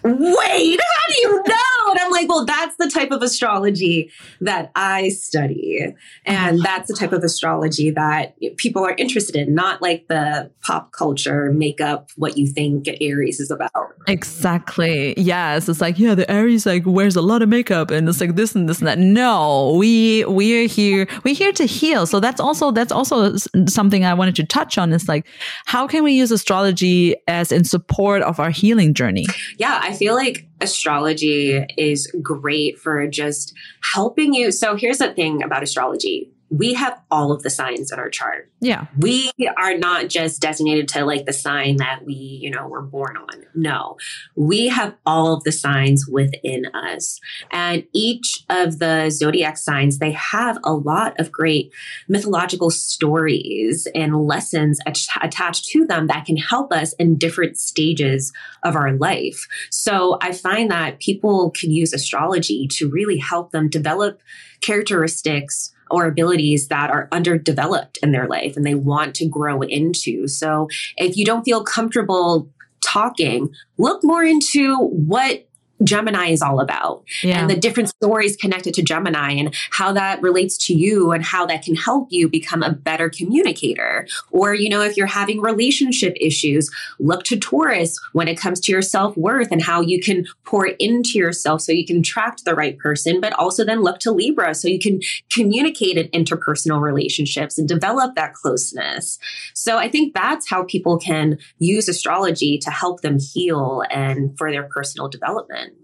wait, how do you know? I'm like, well, that's the type of astrology that I study. And uh-huh. that's the type of astrology that people are interested in, not like the pop culture makeup, what you think Aries is about. Exactly. Yes. It's like, yeah, the Aries like wears a lot of makeup and it's like this and this and that. No, we, we are here, we're here to heal. So that's also, that's also something I wanted to touch on is like, how can we use astrology as in support of our healing journey? Yeah. I feel like astrology is great for just helping you. So here's the thing about astrology we have all of the signs in our chart. Yeah. We are not just designated to like the sign that we, you know, were born on. No. We have all of the signs within us. And each of the zodiac signs, they have a lot of great mythological stories and lessons attached to them that can help us in different stages of our life. So I find that people can use astrology to really help them develop characteristics or abilities that are underdeveloped in their life and they want to grow into. So if you don't feel comfortable talking, look more into what Gemini is all about yeah. and the different stories connected to Gemini and how that relates to you and how that can help you become a better communicator. Or, you know, if you're having relationship issues, look to Taurus when it comes to your self worth and how you can pour into yourself so you can attract the right person, but also then look to Libra so you can communicate in interpersonal relationships and develop that closeness. So I think that's how people can use astrology to help them heal and for their personal development.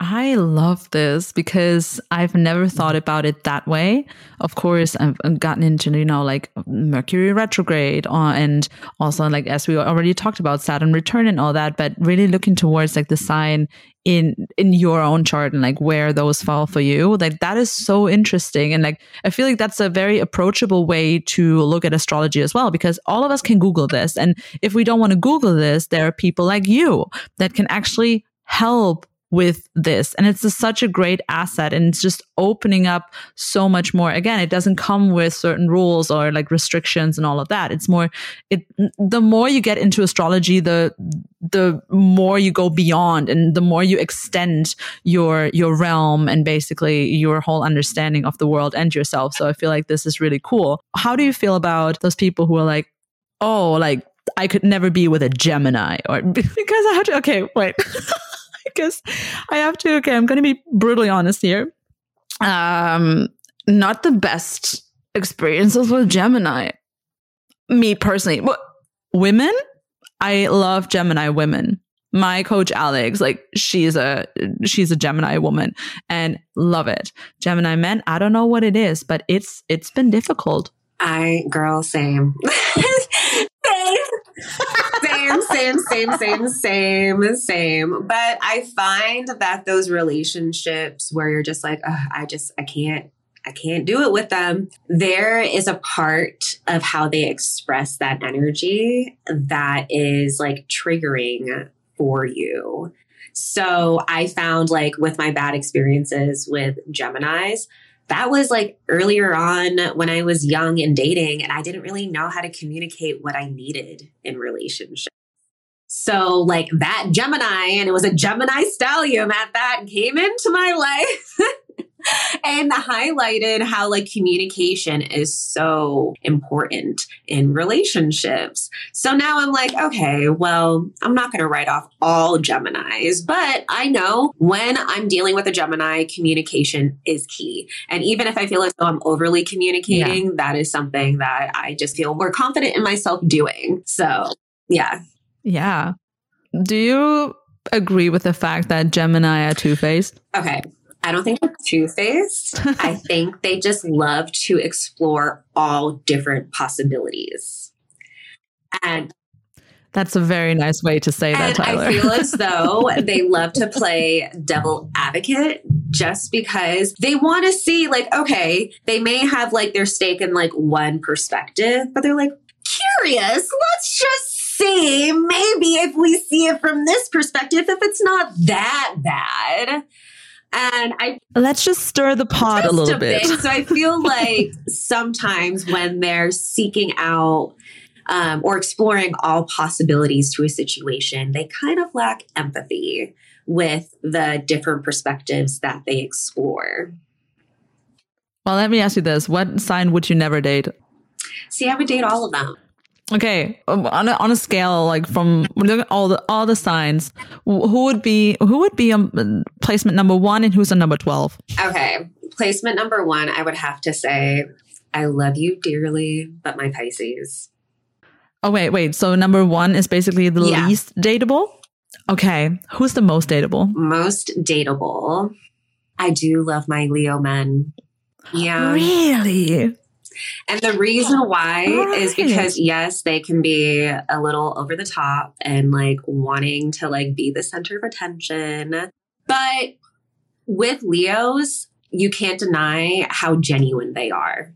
I love this because I've never thought about it that way. Of course, I've gotten into, you know, like Mercury retrograde uh, and also like, as we already talked about Saturn return and all that, but really looking towards like the sign in, in your own chart and like where those fall for you. Like that is so interesting. And like, I feel like that's a very approachable way to look at astrology as well, because all of us can Google this. And if we don't want to Google this, there are people like you that can actually help with this. And it's a, such a great asset and it's just opening up so much more. Again it doesn't come with certain rules or like restrictions and all of that. It's more it the more you get into astrology the the more you go beyond and the more you extend your your realm and basically your whole understanding of the world and yourself. So i feel like this is really cool. How do you feel about those people who are like oh like I could never be with a Gemini or because I have to okay wait because I have to. Okay, I'm going to be brutally honest here. Um, not the best experiences with Gemini. Me personally, but women, I love Gemini women. My coach Alex, like she's a she's a Gemini woman and love it. Gemini men, I don't know what it is, but it's it's been difficult. I girl, same. same, same, same, same, same, same. But I find that those relationships where you're just like, I just, I can't, I can't do it with them. There is a part of how they express that energy that is like triggering for you. So I found like with my bad experiences with Geminis, that was like earlier on when I was young and dating, and I didn't really know how to communicate what I needed in relationships. So, like that Gemini, and it was a Gemini stallion at that, came into my life. and highlighted how like communication is so important in relationships. So now I'm like, okay, well, I'm not going to write off all Geminis, but I know when I'm dealing with a Gemini, communication is key. And even if I feel as though I'm overly communicating, yeah. that is something that I just feel more confident in myself doing. So, yeah. Yeah. Do you agree with the fact that Gemini are two faced? Okay. I don't think they're two faced. I think they just love to explore all different possibilities. And that's a very nice way to say that, Tyler. I feel as though they love to play devil advocate just because they want to see, like, okay, they may have like their stake in like one perspective, but they're like, curious. Let's just see. Maybe if we see it from this perspective, if it's not that bad. And I let's just stir the pot a little a bit. bit. So I feel like sometimes when they're seeking out um, or exploring all possibilities to a situation, they kind of lack empathy with the different perspectives that they explore. Well, let me ask you this: What sign would you never date? See, I would date all of them. Okay, um, on a, on a scale like from all the all the signs, who would be who would be um, placement number one and who's a number twelve? Okay, placement number one, I would have to say, I love you dearly, but my Pisces. Oh wait, wait. So number one is basically the yeah. least dateable. Okay, who's the most dateable? Most dateable. I do love my Leo men. Yeah, really. And the reason why right. is because yes, they can be a little over the top and like wanting to like be the center of attention. But with Leos, you can't deny how genuine they are.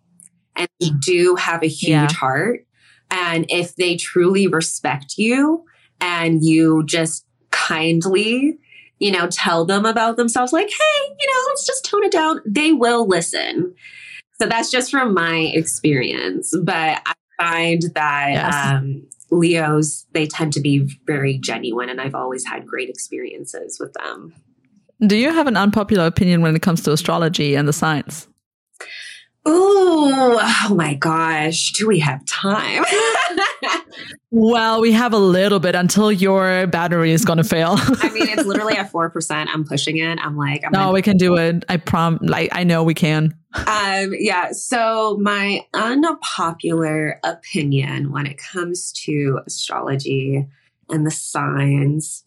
And they do have a huge yeah. heart. And if they truly respect you and you just kindly, you know, tell them about themselves, like, hey, you know, let's just tone it down, they will listen. So that's just from my experience. But I find that yes. um, Leos, they tend to be very genuine, and I've always had great experiences with them. Do you have an unpopular opinion when it comes to astrology and the science? Ooh, oh my gosh. Do we have time? well, we have a little bit until your battery is going to fail. I mean, it's literally at 4%. I'm pushing it. I'm like, I'm no, we can do it. I prom, like, I know we can. Um, yeah. So my unpopular opinion when it comes to astrology and the signs,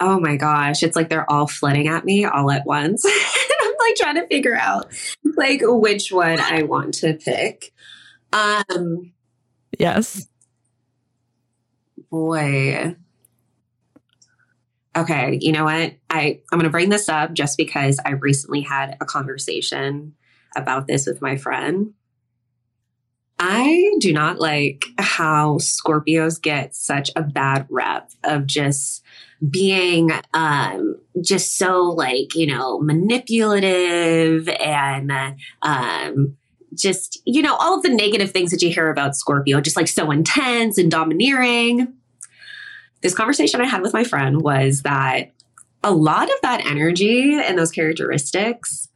oh my gosh, it's like they're all flooding at me all at once. I'm like trying to figure out like which one I want to pick. Um Yes. Boy. Okay, you know what? I I'm going to bring this up just because I recently had a conversation about this with my friend. I do not like how Scorpios get such a bad rep of just being um, just so like you know manipulative and um, just you know all of the negative things that you hear about Scorpio, just like so intense and domineering. This conversation I had with my friend was that a lot of that energy and those characteristics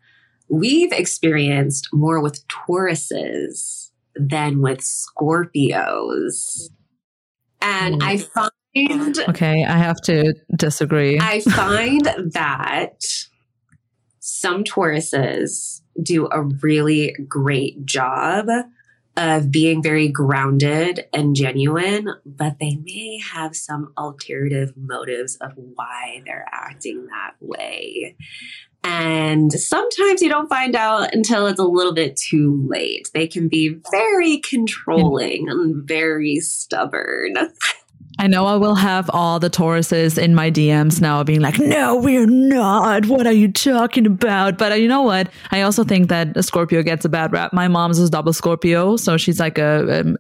we've experienced more with Tauruses than with Scorpios. And I mm. find Okay, I have to disagree. I find that some Tauruses do a really great job of being very grounded and genuine, but they may have some alternative motives of why they're acting that way. And sometimes you don't find out until it's a little bit too late. They can be very controlling and very stubborn. I know I will have all the Tauruses in my DMs now being like, no, we're not. What are you talking about? But uh, you know what? I also think that a Scorpio gets a bad rap. My mom's is double Scorpio. So she's like a, um,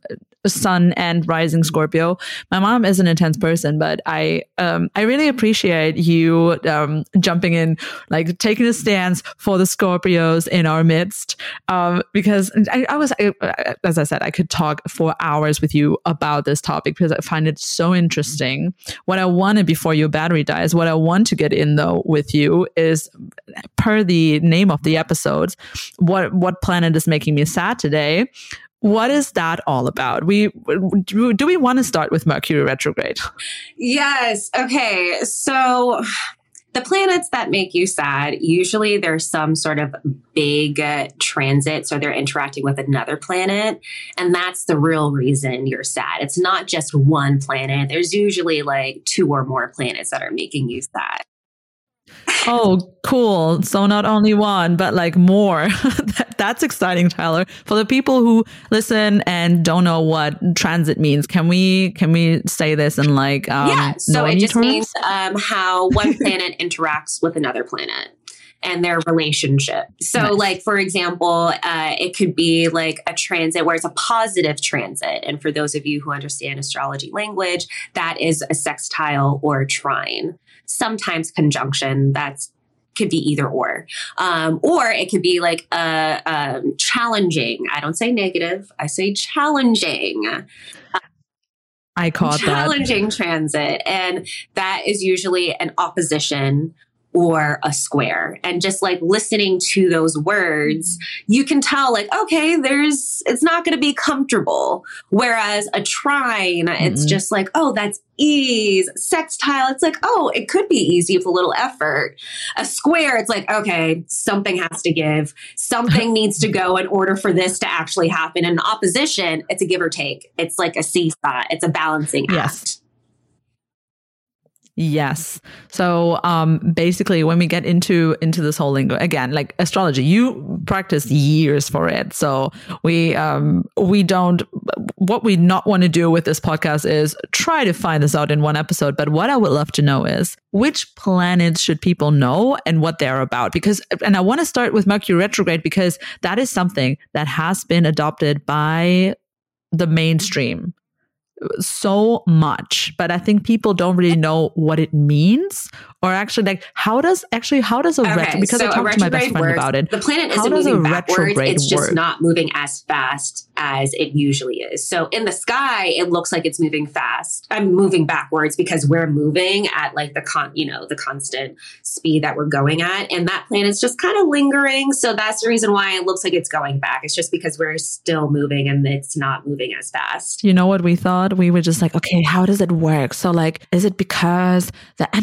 sun and rising Scorpio. My mom is an intense person, but I um, I really appreciate you um, jumping in, like taking a stance for the Scorpios in our midst. Um, because I, I was, I, as I said, I could talk for hours with you about this topic because I find it so interesting. What I wanted before your battery dies, what I want to get in though with you is, per the name of the episodes, what what planet is making me sad today? What is that all about? We do, we want to start with Mercury retrograde? Yes. Okay. So the planets that make you sad, usually there's some sort of big uh, transit, so they're interacting with another planet. And that's the real reason you're sad. It's not just one planet, there's usually like two or more planets that are making you sad oh, cool. So not only one, but like more. That's exciting, Tyler. For the people who listen and don't know what transit means, can we can we say this in like um, yeah? So it just terms? means um, how one planet interacts with another planet. and their relationship. So, nice. like, for example, uh, it could be like a transit where it's a positive transit. And for those of you who understand astrology language, that is a sextile or a trine. Sometimes conjunction, that's could be either or. Um, or it could be like a, a, challenging. I don't say negative, I say challenging. I caught challenging that. transit. And that is usually an opposition or a square. And just like listening to those words you can tell like okay there's it's not going to be comfortable. Whereas a trine mm-hmm. it's just like oh that's ease. Sextile it's like oh it could be easy with a little effort. A square it's like okay something has to give. Something needs to go in order for this to actually happen. In opposition it's a give or take. It's like a seesaw. It's a balancing yes. act Yes. So um, basically, when we get into into this whole lingo again, like astrology, you practice years for it. So we um, we don't. What we not want to do with this podcast is try to find this out in one episode. But what I would love to know is which planets should people know and what they're about? Because and I want to start with Mercury retrograde because that is something that has been adopted by the mainstream so much, but I think people don't really know what it means or actually like how does actually how does a okay, retro because so I talked to my best friend works, about it. The planet isn't moving backwards; it's just work? not moving as fast as it usually is. So in the sky, it looks like it's moving fast. I'm moving backwards because we're moving at like the con, you know, the constant speed that we're going at, and that planet's just kind of lingering. So that's the reason why it looks like it's going back. It's just because we're still moving and it's not moving as fast. You know what we thought? We were just like, okay, how does it work? So like, is it because the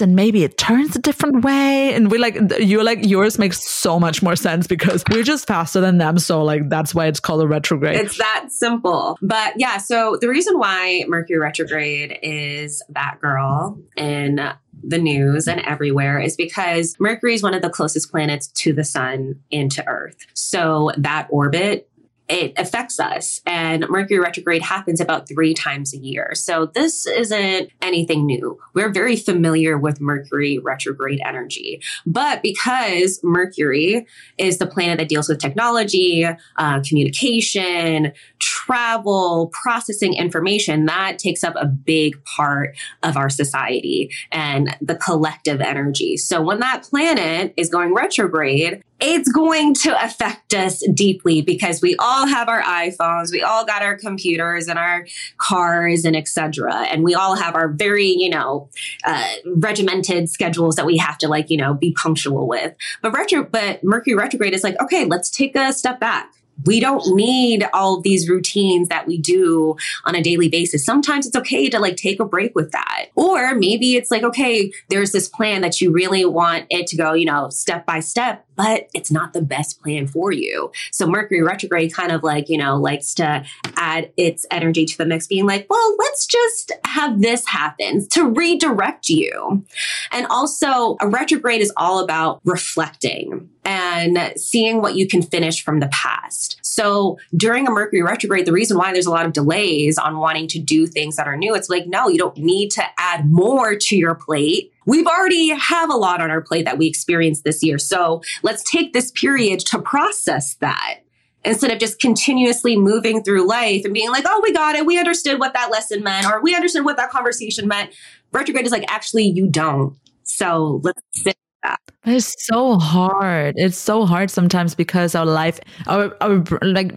and maybe it turns a different way? And we like, you're like, yours makes so much more sense because we're just faster than them. So like, that's why it's called a retrograde. It's that simple. But yeah, so the reason why Mercury retrograde is that girl in the news and everywhere is because Mercury is one of the closest planets to the sun and to Earth. So that orbit it affects us. And Mercury retrograde happens about three times a year. So this isn't anything new. We're very familiar with Mercury retrograde energy. But because Mercury is the planet that deals with technology, uh, communication, travel, processing information, that takes up a big part of our society and the collective energy. So when that planet is going retrograde, it's going to affect us deeply because we all have our iPhones, we all got our computers and our cars and etc. And we all have our very, you know, uh, regimented schedules that we have to like, you know, be punctual with. But retro, but Mercury retrograde is like, okay, let's take a step back we don't need all these routines that we do on a daily basis. Sometimes it's okay to like take a break with that. Or maybe it's like, okay, there's this plan that you really want it to go, you know, step by step, but it's not the best plan for you. So Mercury retrograde kind of like, you know, likes to add its energy to the mix, being like, well, let's just have this happen to redirect you. And also, a retrograde is all about reflecting and seeing what you can finish from the past. So during a Mercury retrograde, the reason why there's a lot of delays on wanting to do things that are new, it's like, no, you don't need to add more to your plate. We've already have a lot on our plate that we experienced this year. So let's take this period to process that instead of just continuously moving through life and being like, oh, we got it. We understood what that lesson meant, or we understood what that conversation meant. Retrograde is like, actually, you don't. So let's sit that. It's so hard. It's so hard sometimes because our life, our, our like,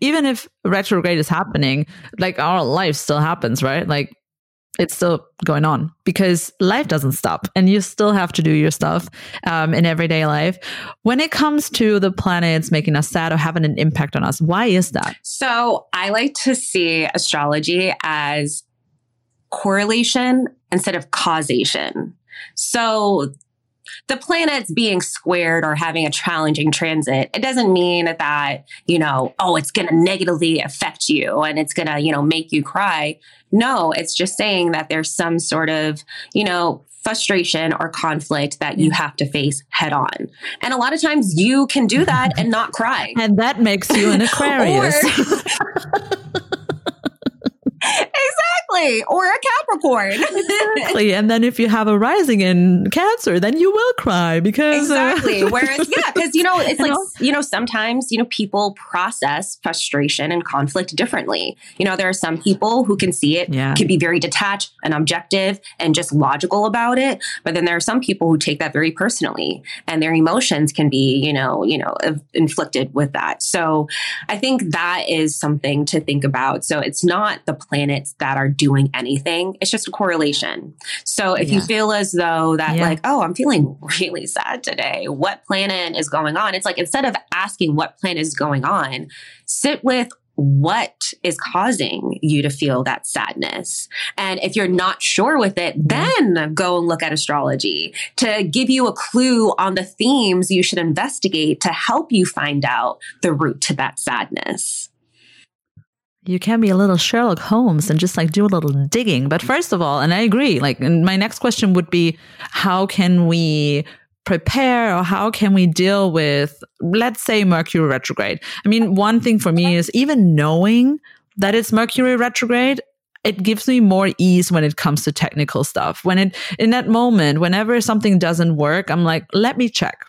even if retrograde is happening, like our life still happens, right? Like it's still going on because life doesn't stop and you still have to do your stuff um, in everyday life. When it comes to the planets making us sad or having an impact on us, why is that? So I like to see astrology as correlation instead of causation. So the planets being squared or having a challenging transit, it doesn't mean that, you know, oh, it's going to negatively affect you and it's going to, you know, make you cry. No, it's just saying that there's some sort of, you know, frustration or conflict that you mm. have to face head on. And a lot of times you can do that and not cry. And that makes you an Aquarius. exactly. exactly. Or a Capricorn. exactly. And then if you have a rising in Cancer, then you will cry because. Uh, exactly. Uh, Whereas, yeah, because, you know, it's like, know? you know, sometimes, you know, people process frustration and conflict differently. You know, there are some people who can see it, yeah. can be very detached and objective and just logical about it. But then there are some people who take that very personally and their emotions can be, you know, you know, inflicted with that. So I think that is something to think about. So it's not the planets that are doing anything. It's just a correlation. So if yeah. you feel as though that yeah. like, oh, I'm feeling really sad today, what planet is going on? It's like instead of asking what planet is going on, sit with what is causing you to feel that sadness. And if you're not sure with it, then go and look at astrology to give you a clue on the themes you should investigate to help you find out the root to that sadness. You can be a little Sherlock Holmes and just like do a little digging. But first of all, and I agree, like my next question would be how can we prepare or how can we deal with, let's say, Mercury retrograde? I mean, one thing for me is even knowing that it's Mercury retrograde, it gives me more ease when it comes to technical stuff. When it, in that moment, whenever something doesn't work, I'm like, let me check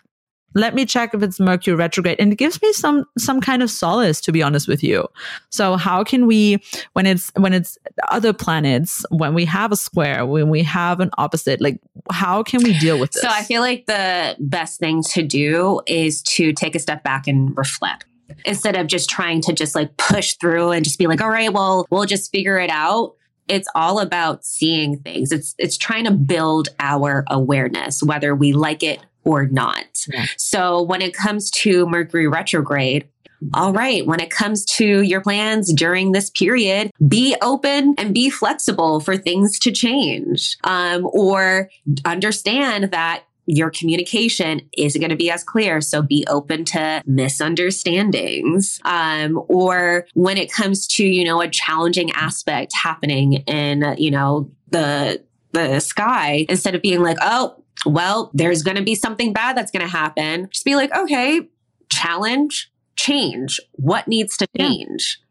let me check if it's mercury retrograde. And it gives me some some kind of solace to be honest with you. So how can we when it's when it's other planets when we have a square when we have an opposite like how can we deal with this so i feel like the best thing to do is to take a step back and reflect. Instead of just trying to just like push through and just be like all right well we'll just figure it out. It's all about seeing things. It's it's trying to build our awareness, whether we like it or not. Yeah. So when it comes to Mercury retrograde, all right, when it comes to your plans during this period, be open and be flexible for things to change. Um, or understand that your communication isn't going to be as clear. So be open to misunderstandings. Um, or when it comes to, you know, a challenging aspect happening in, you know, the, the sky, instead of being like, oh, well, there's going to be something bad that's going to happen. Just be like, okay, challenge, change. What needs to change? Yeah.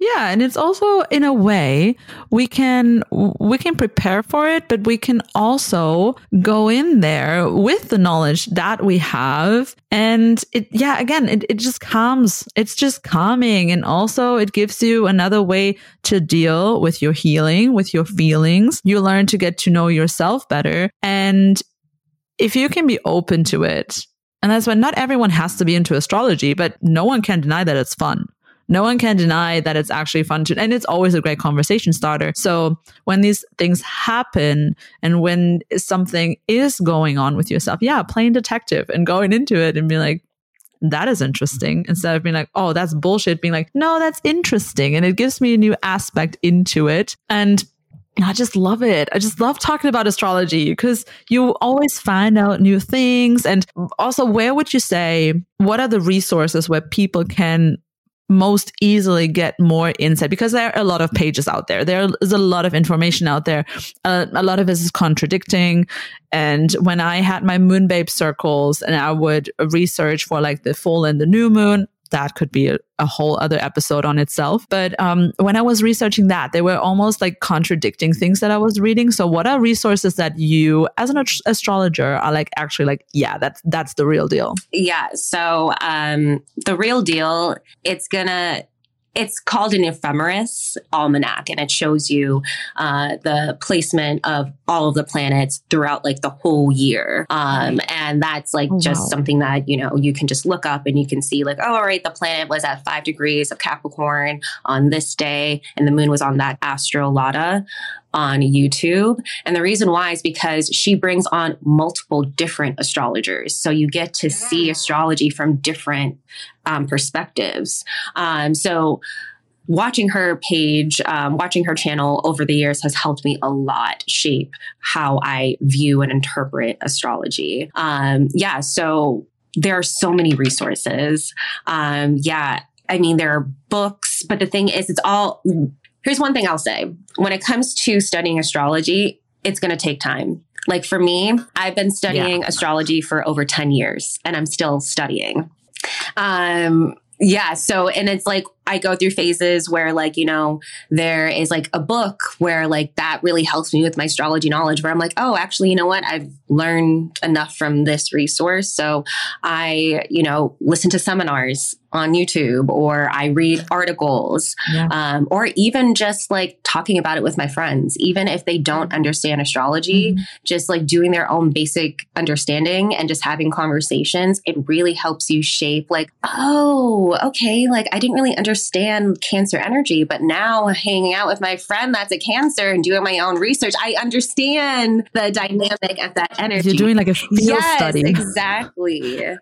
Yeah, and it's also in a way we can we can prepare for it, but we can also go in there with the knowledge that we have. And it yeah, again, it, it just calms. It's just calming. And also it gives you another way to deal with your healing, with your feelings. You learn to get to know yourself better. And if you can be open to it, and that's why not everyone has to be into astrology, but no one can deny that it's fun. No one can deny that it's actually fun to, and it's always a great conversation starter. So when these things happen and when something is going on with yourself, yeah, playing detective and going into it and be like, that is interesting instead of being like, oh, that's bullshit, being like, no, that's interesting. And it gives me a new aspect into it. And I just love it. I just love talking about astrology because you always find out new things. And also, where would you say, what are the resources where people can most easily get more insight because there are a lot of pages out there. There is a lot of information out there. Uh, a lot of it is contradicting. And when I had my moonbabe circles and I would research for like the full and the new moon, that could be a, a whole other episode on itself. But um, when I was researching that, they were almost like contradicting things that I was reading. So, what are resources that you, as an astrologer, are like actually like, yeah, that's that's the real deal? Yeah. So, um, the real deal, it's gonna it's called an ephemeris almanac and it shows you uh, the placement of all of the planets throughout like the whole year um, and that's like oh, just wow. something that you know you can just look up and you can see like oh all right the planet was at five degrees of capricorn on this day and the moon was on that astrolata on YouTube. And the reason why is because she brings on multiple different astrologers. So you get to see astrology from different um, perspectives. Um, so watching her page, um, watching her channel over the years has helped me a lot shape how I view and interpret astrology. Um, yeah. So there are so many resources. Um, yeah. I mean, there are books, but the thing is, it's all Here's one thing I'll say when it comes to studying astrology, it's going to take time. Like for me, I've been studying yeah. astrology for over 10 years and I'm still studying. Um, yeah. So, and it's like, I go through phases where like, you know, there is like a book where like that really helps me with my astrology knowledge where I'm like, oh, actually, you know what? I've learned enough from this resource. So I, you know, listen to seminars on YouTube or I read articles yeah. um, or even just like talking about it with my friends, even if they don't understand astrology, mm-hmm. just like doing their own basic understanding and just having conversations, it really helps you shape like, oh, okay, like I didn't really understand cancer energy, but now hanging out with my friend that's a cancer and doing my own research, I understand the dynamic of that energy. You're doing like a field yes, study. Exactly.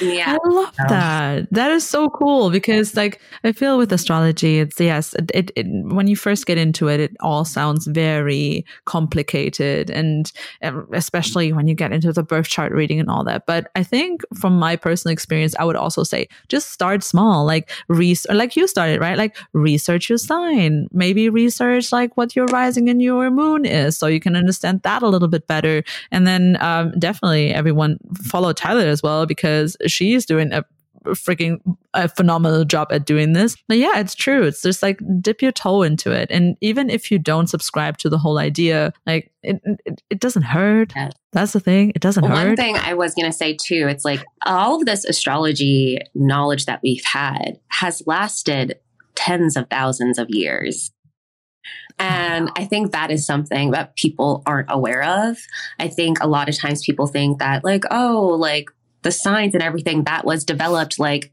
Yeah. I love that. That is so cool because like I feel with astrology, it's yes, it, it, it, when you first get into it, it all sounds very complicated and um, especially when you get into the birth chart reading and all that. But I think from my personal experience, I would also say just start small, like research, like you started, right? Like research your sign, maybe research like what your rising and your moon is so you can understand that a little bit better. And then um, definitely everyone follow Tyler as well because she's doing a freaking a phenomenal job at doing this. But yeah, it's true. It's just like dip your toe into it. And even if you don't subscribe to the whole idea, like it, it, it doesn't hurt. Yes. That's the thing. It doesn't well, hurt. One thing I was going to say too, it's like all of this astrology knowledge that we've had has lasted tens of thousands of years. And I think that is something that people aren't aware of. I think a lot of times people think that, like, oh, like the signs and everything that was developed like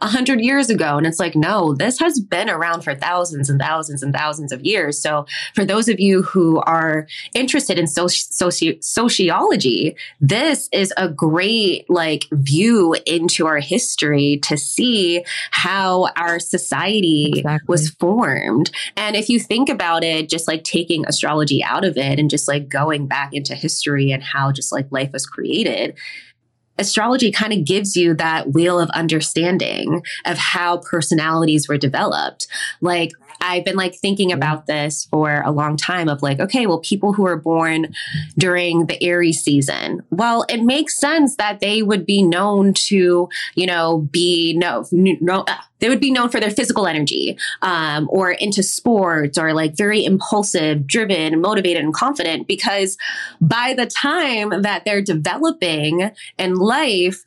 a hundred years ago. And it's like, no, this has been around for thousands and thousands and thousands of years. So for those of you who are interested in soci- soci- sociology, this is a great like view into our history to see how our society exactly. was formed. And if you think about it, just like taking astrology out of it and just like going back into history and how just like life was created, astrology kind of gives you that wheel of understanding of how personalities were developed. Like I've been like thinking about this for a long time of like, okay, well, people who are born during the Aries season, well, it makes sense that they would be known to, you know, be no, no, uh, they would be known for their physical energy, um, or into sports or like very impulsive, driven, motivated, and confident because by the time that they're developing in life,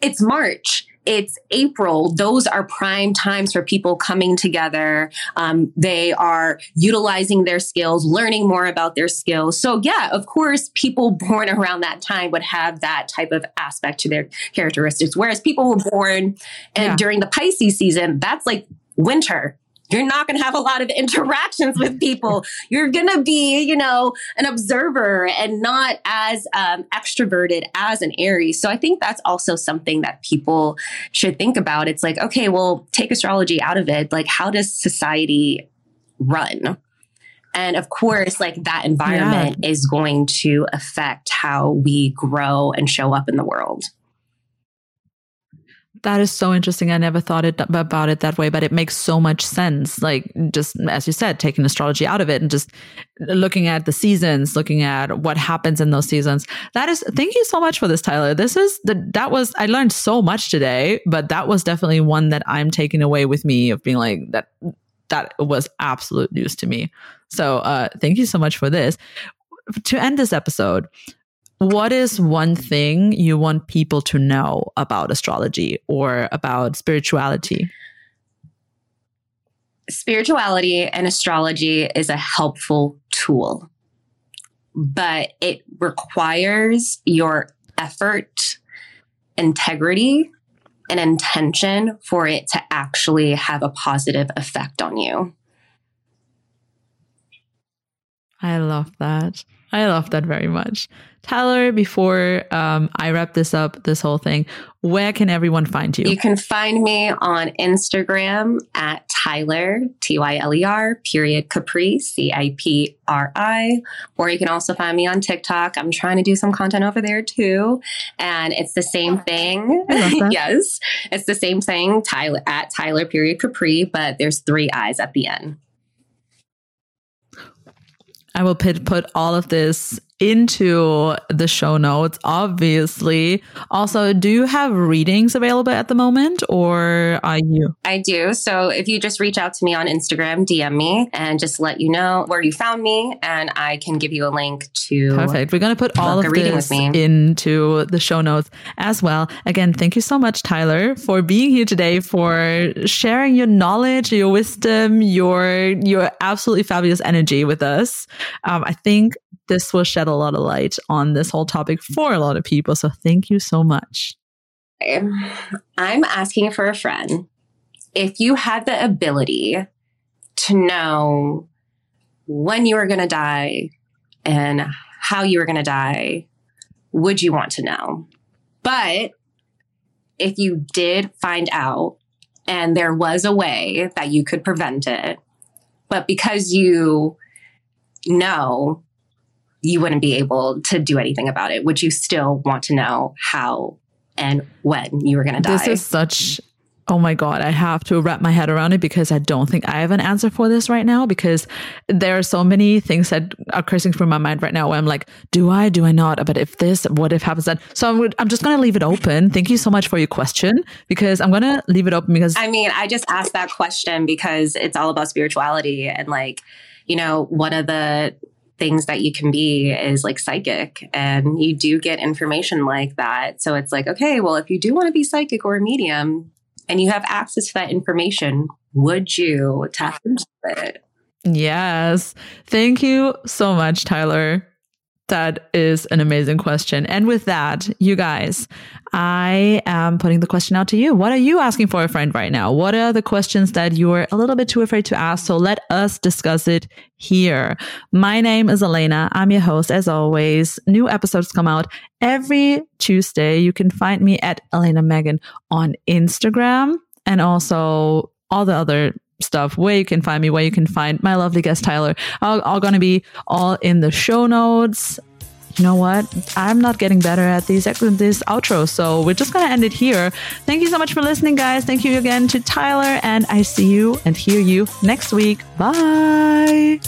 it's March it's April. Those are prime times for people coming together. Um, they are utilizing their skills, learning more about their skills. So, yeah, of course, people born around that time would have that type of aspect to their characteristics. Whereas people were born and yeah. during the Pisces season, that's like winter you're not going to have a lot of interactions with people. You're going to be, you know, an observer and not as um, extroverted as an Aries. So I think that's also something that people should think about. It's like, okay, well, take astrology out of it. Like, how does society run? And of course, like that environment yeah. is going to affect how we grow and show up in the world. That is so interesting. I never thought it, about it that way, but it makes so much sense. Like just as you said, taking astrology out of it and just looking at the seasons, looking at what happens in those seasons. That is, thank you so much for this, Tyler. This is the, that was, I learned so much today, but that was definitely one that I'm taking away with me of being like that, that was absolute news to me. So, uh, thank you so much for this. To end this episode, what is one thing you want people to know about astrology or about spirituality? Spirituality and astrology is a helpful tool, but it requires your effort, integrity, and intention for it to actually have a positive effect on you. I love that. I love that very much. Tyler, before um, I wrap this up, this whole thing, where can everyone find you? You can find me on Instagram at Tyler, T Y L E R, period Capri, C I P R I. Or you can also find me on TikTok. I'm trying to do some content over there too. And it's the same thing. yes. It's the same thing, Tyler at Tyler, period Capri, but there's three eyes at the end. I will put, put all of this into the show notes, obviously. Also, do you have readings available at the moment or are you? I do. So if you just reach out to me on Instagram, DM me and just let you know where you found me and I can give you a link to Perfect. We're going to put all of this into the show notes as well. Again, thank you so much, Tyler, for being here today, for sharing your knowledge, your wisdom, your your absolutely fabulous energy with us. Um, I think this will shed a lot of light on this whole topic for a lot of people. So thank you so much. I'm asking for a friend. If you had the ability to know when you were going to die and how you were going to die, would you want to know? But if you did find out and there was a way that you could prevent it, but because you know you wouldn't be able to do anything about it, would you still want to know how and when you were going to die? This is such Oh my God, I have to wrap my head around it because I don't think I have an answer for this right now because there are so many things that are cursing through my mind right now where I'm like, do I, do I not? But if this, what if happens that? So I'm, I'm just going to leave it open. Thank you so much for your question because I'm going to leave it open because. I mean, I just asked that question because it's all about spirituality and like, you know, one of the things that you can be is like psychic and you do get information like that. So it's like, okay, well, if you do want to be psychic or a medium, and you have access to that information, would you tap into it? Yes. Thank you so much, Tyler. That is an amazing question. And with that, you guys, I am putting the question out to you. What are you asking for a friend right now? What are the questions that you're a little bit too afraid to ask? So let us discuss it here. My name is Elena. I'm your host as always. New episodes come out every Tuesday. You can find me at Elena Megan on Instagram and also all the other stuff, where you can find me, where you can find my lovely guest Tyler, all, going to be all in the show notes. You know what? I'm not getting better at these this outros, so we're just gonna end it here. Thank you so much for listening, guys. Thank you again to Tyler, and I see you and hear you next week. Bye.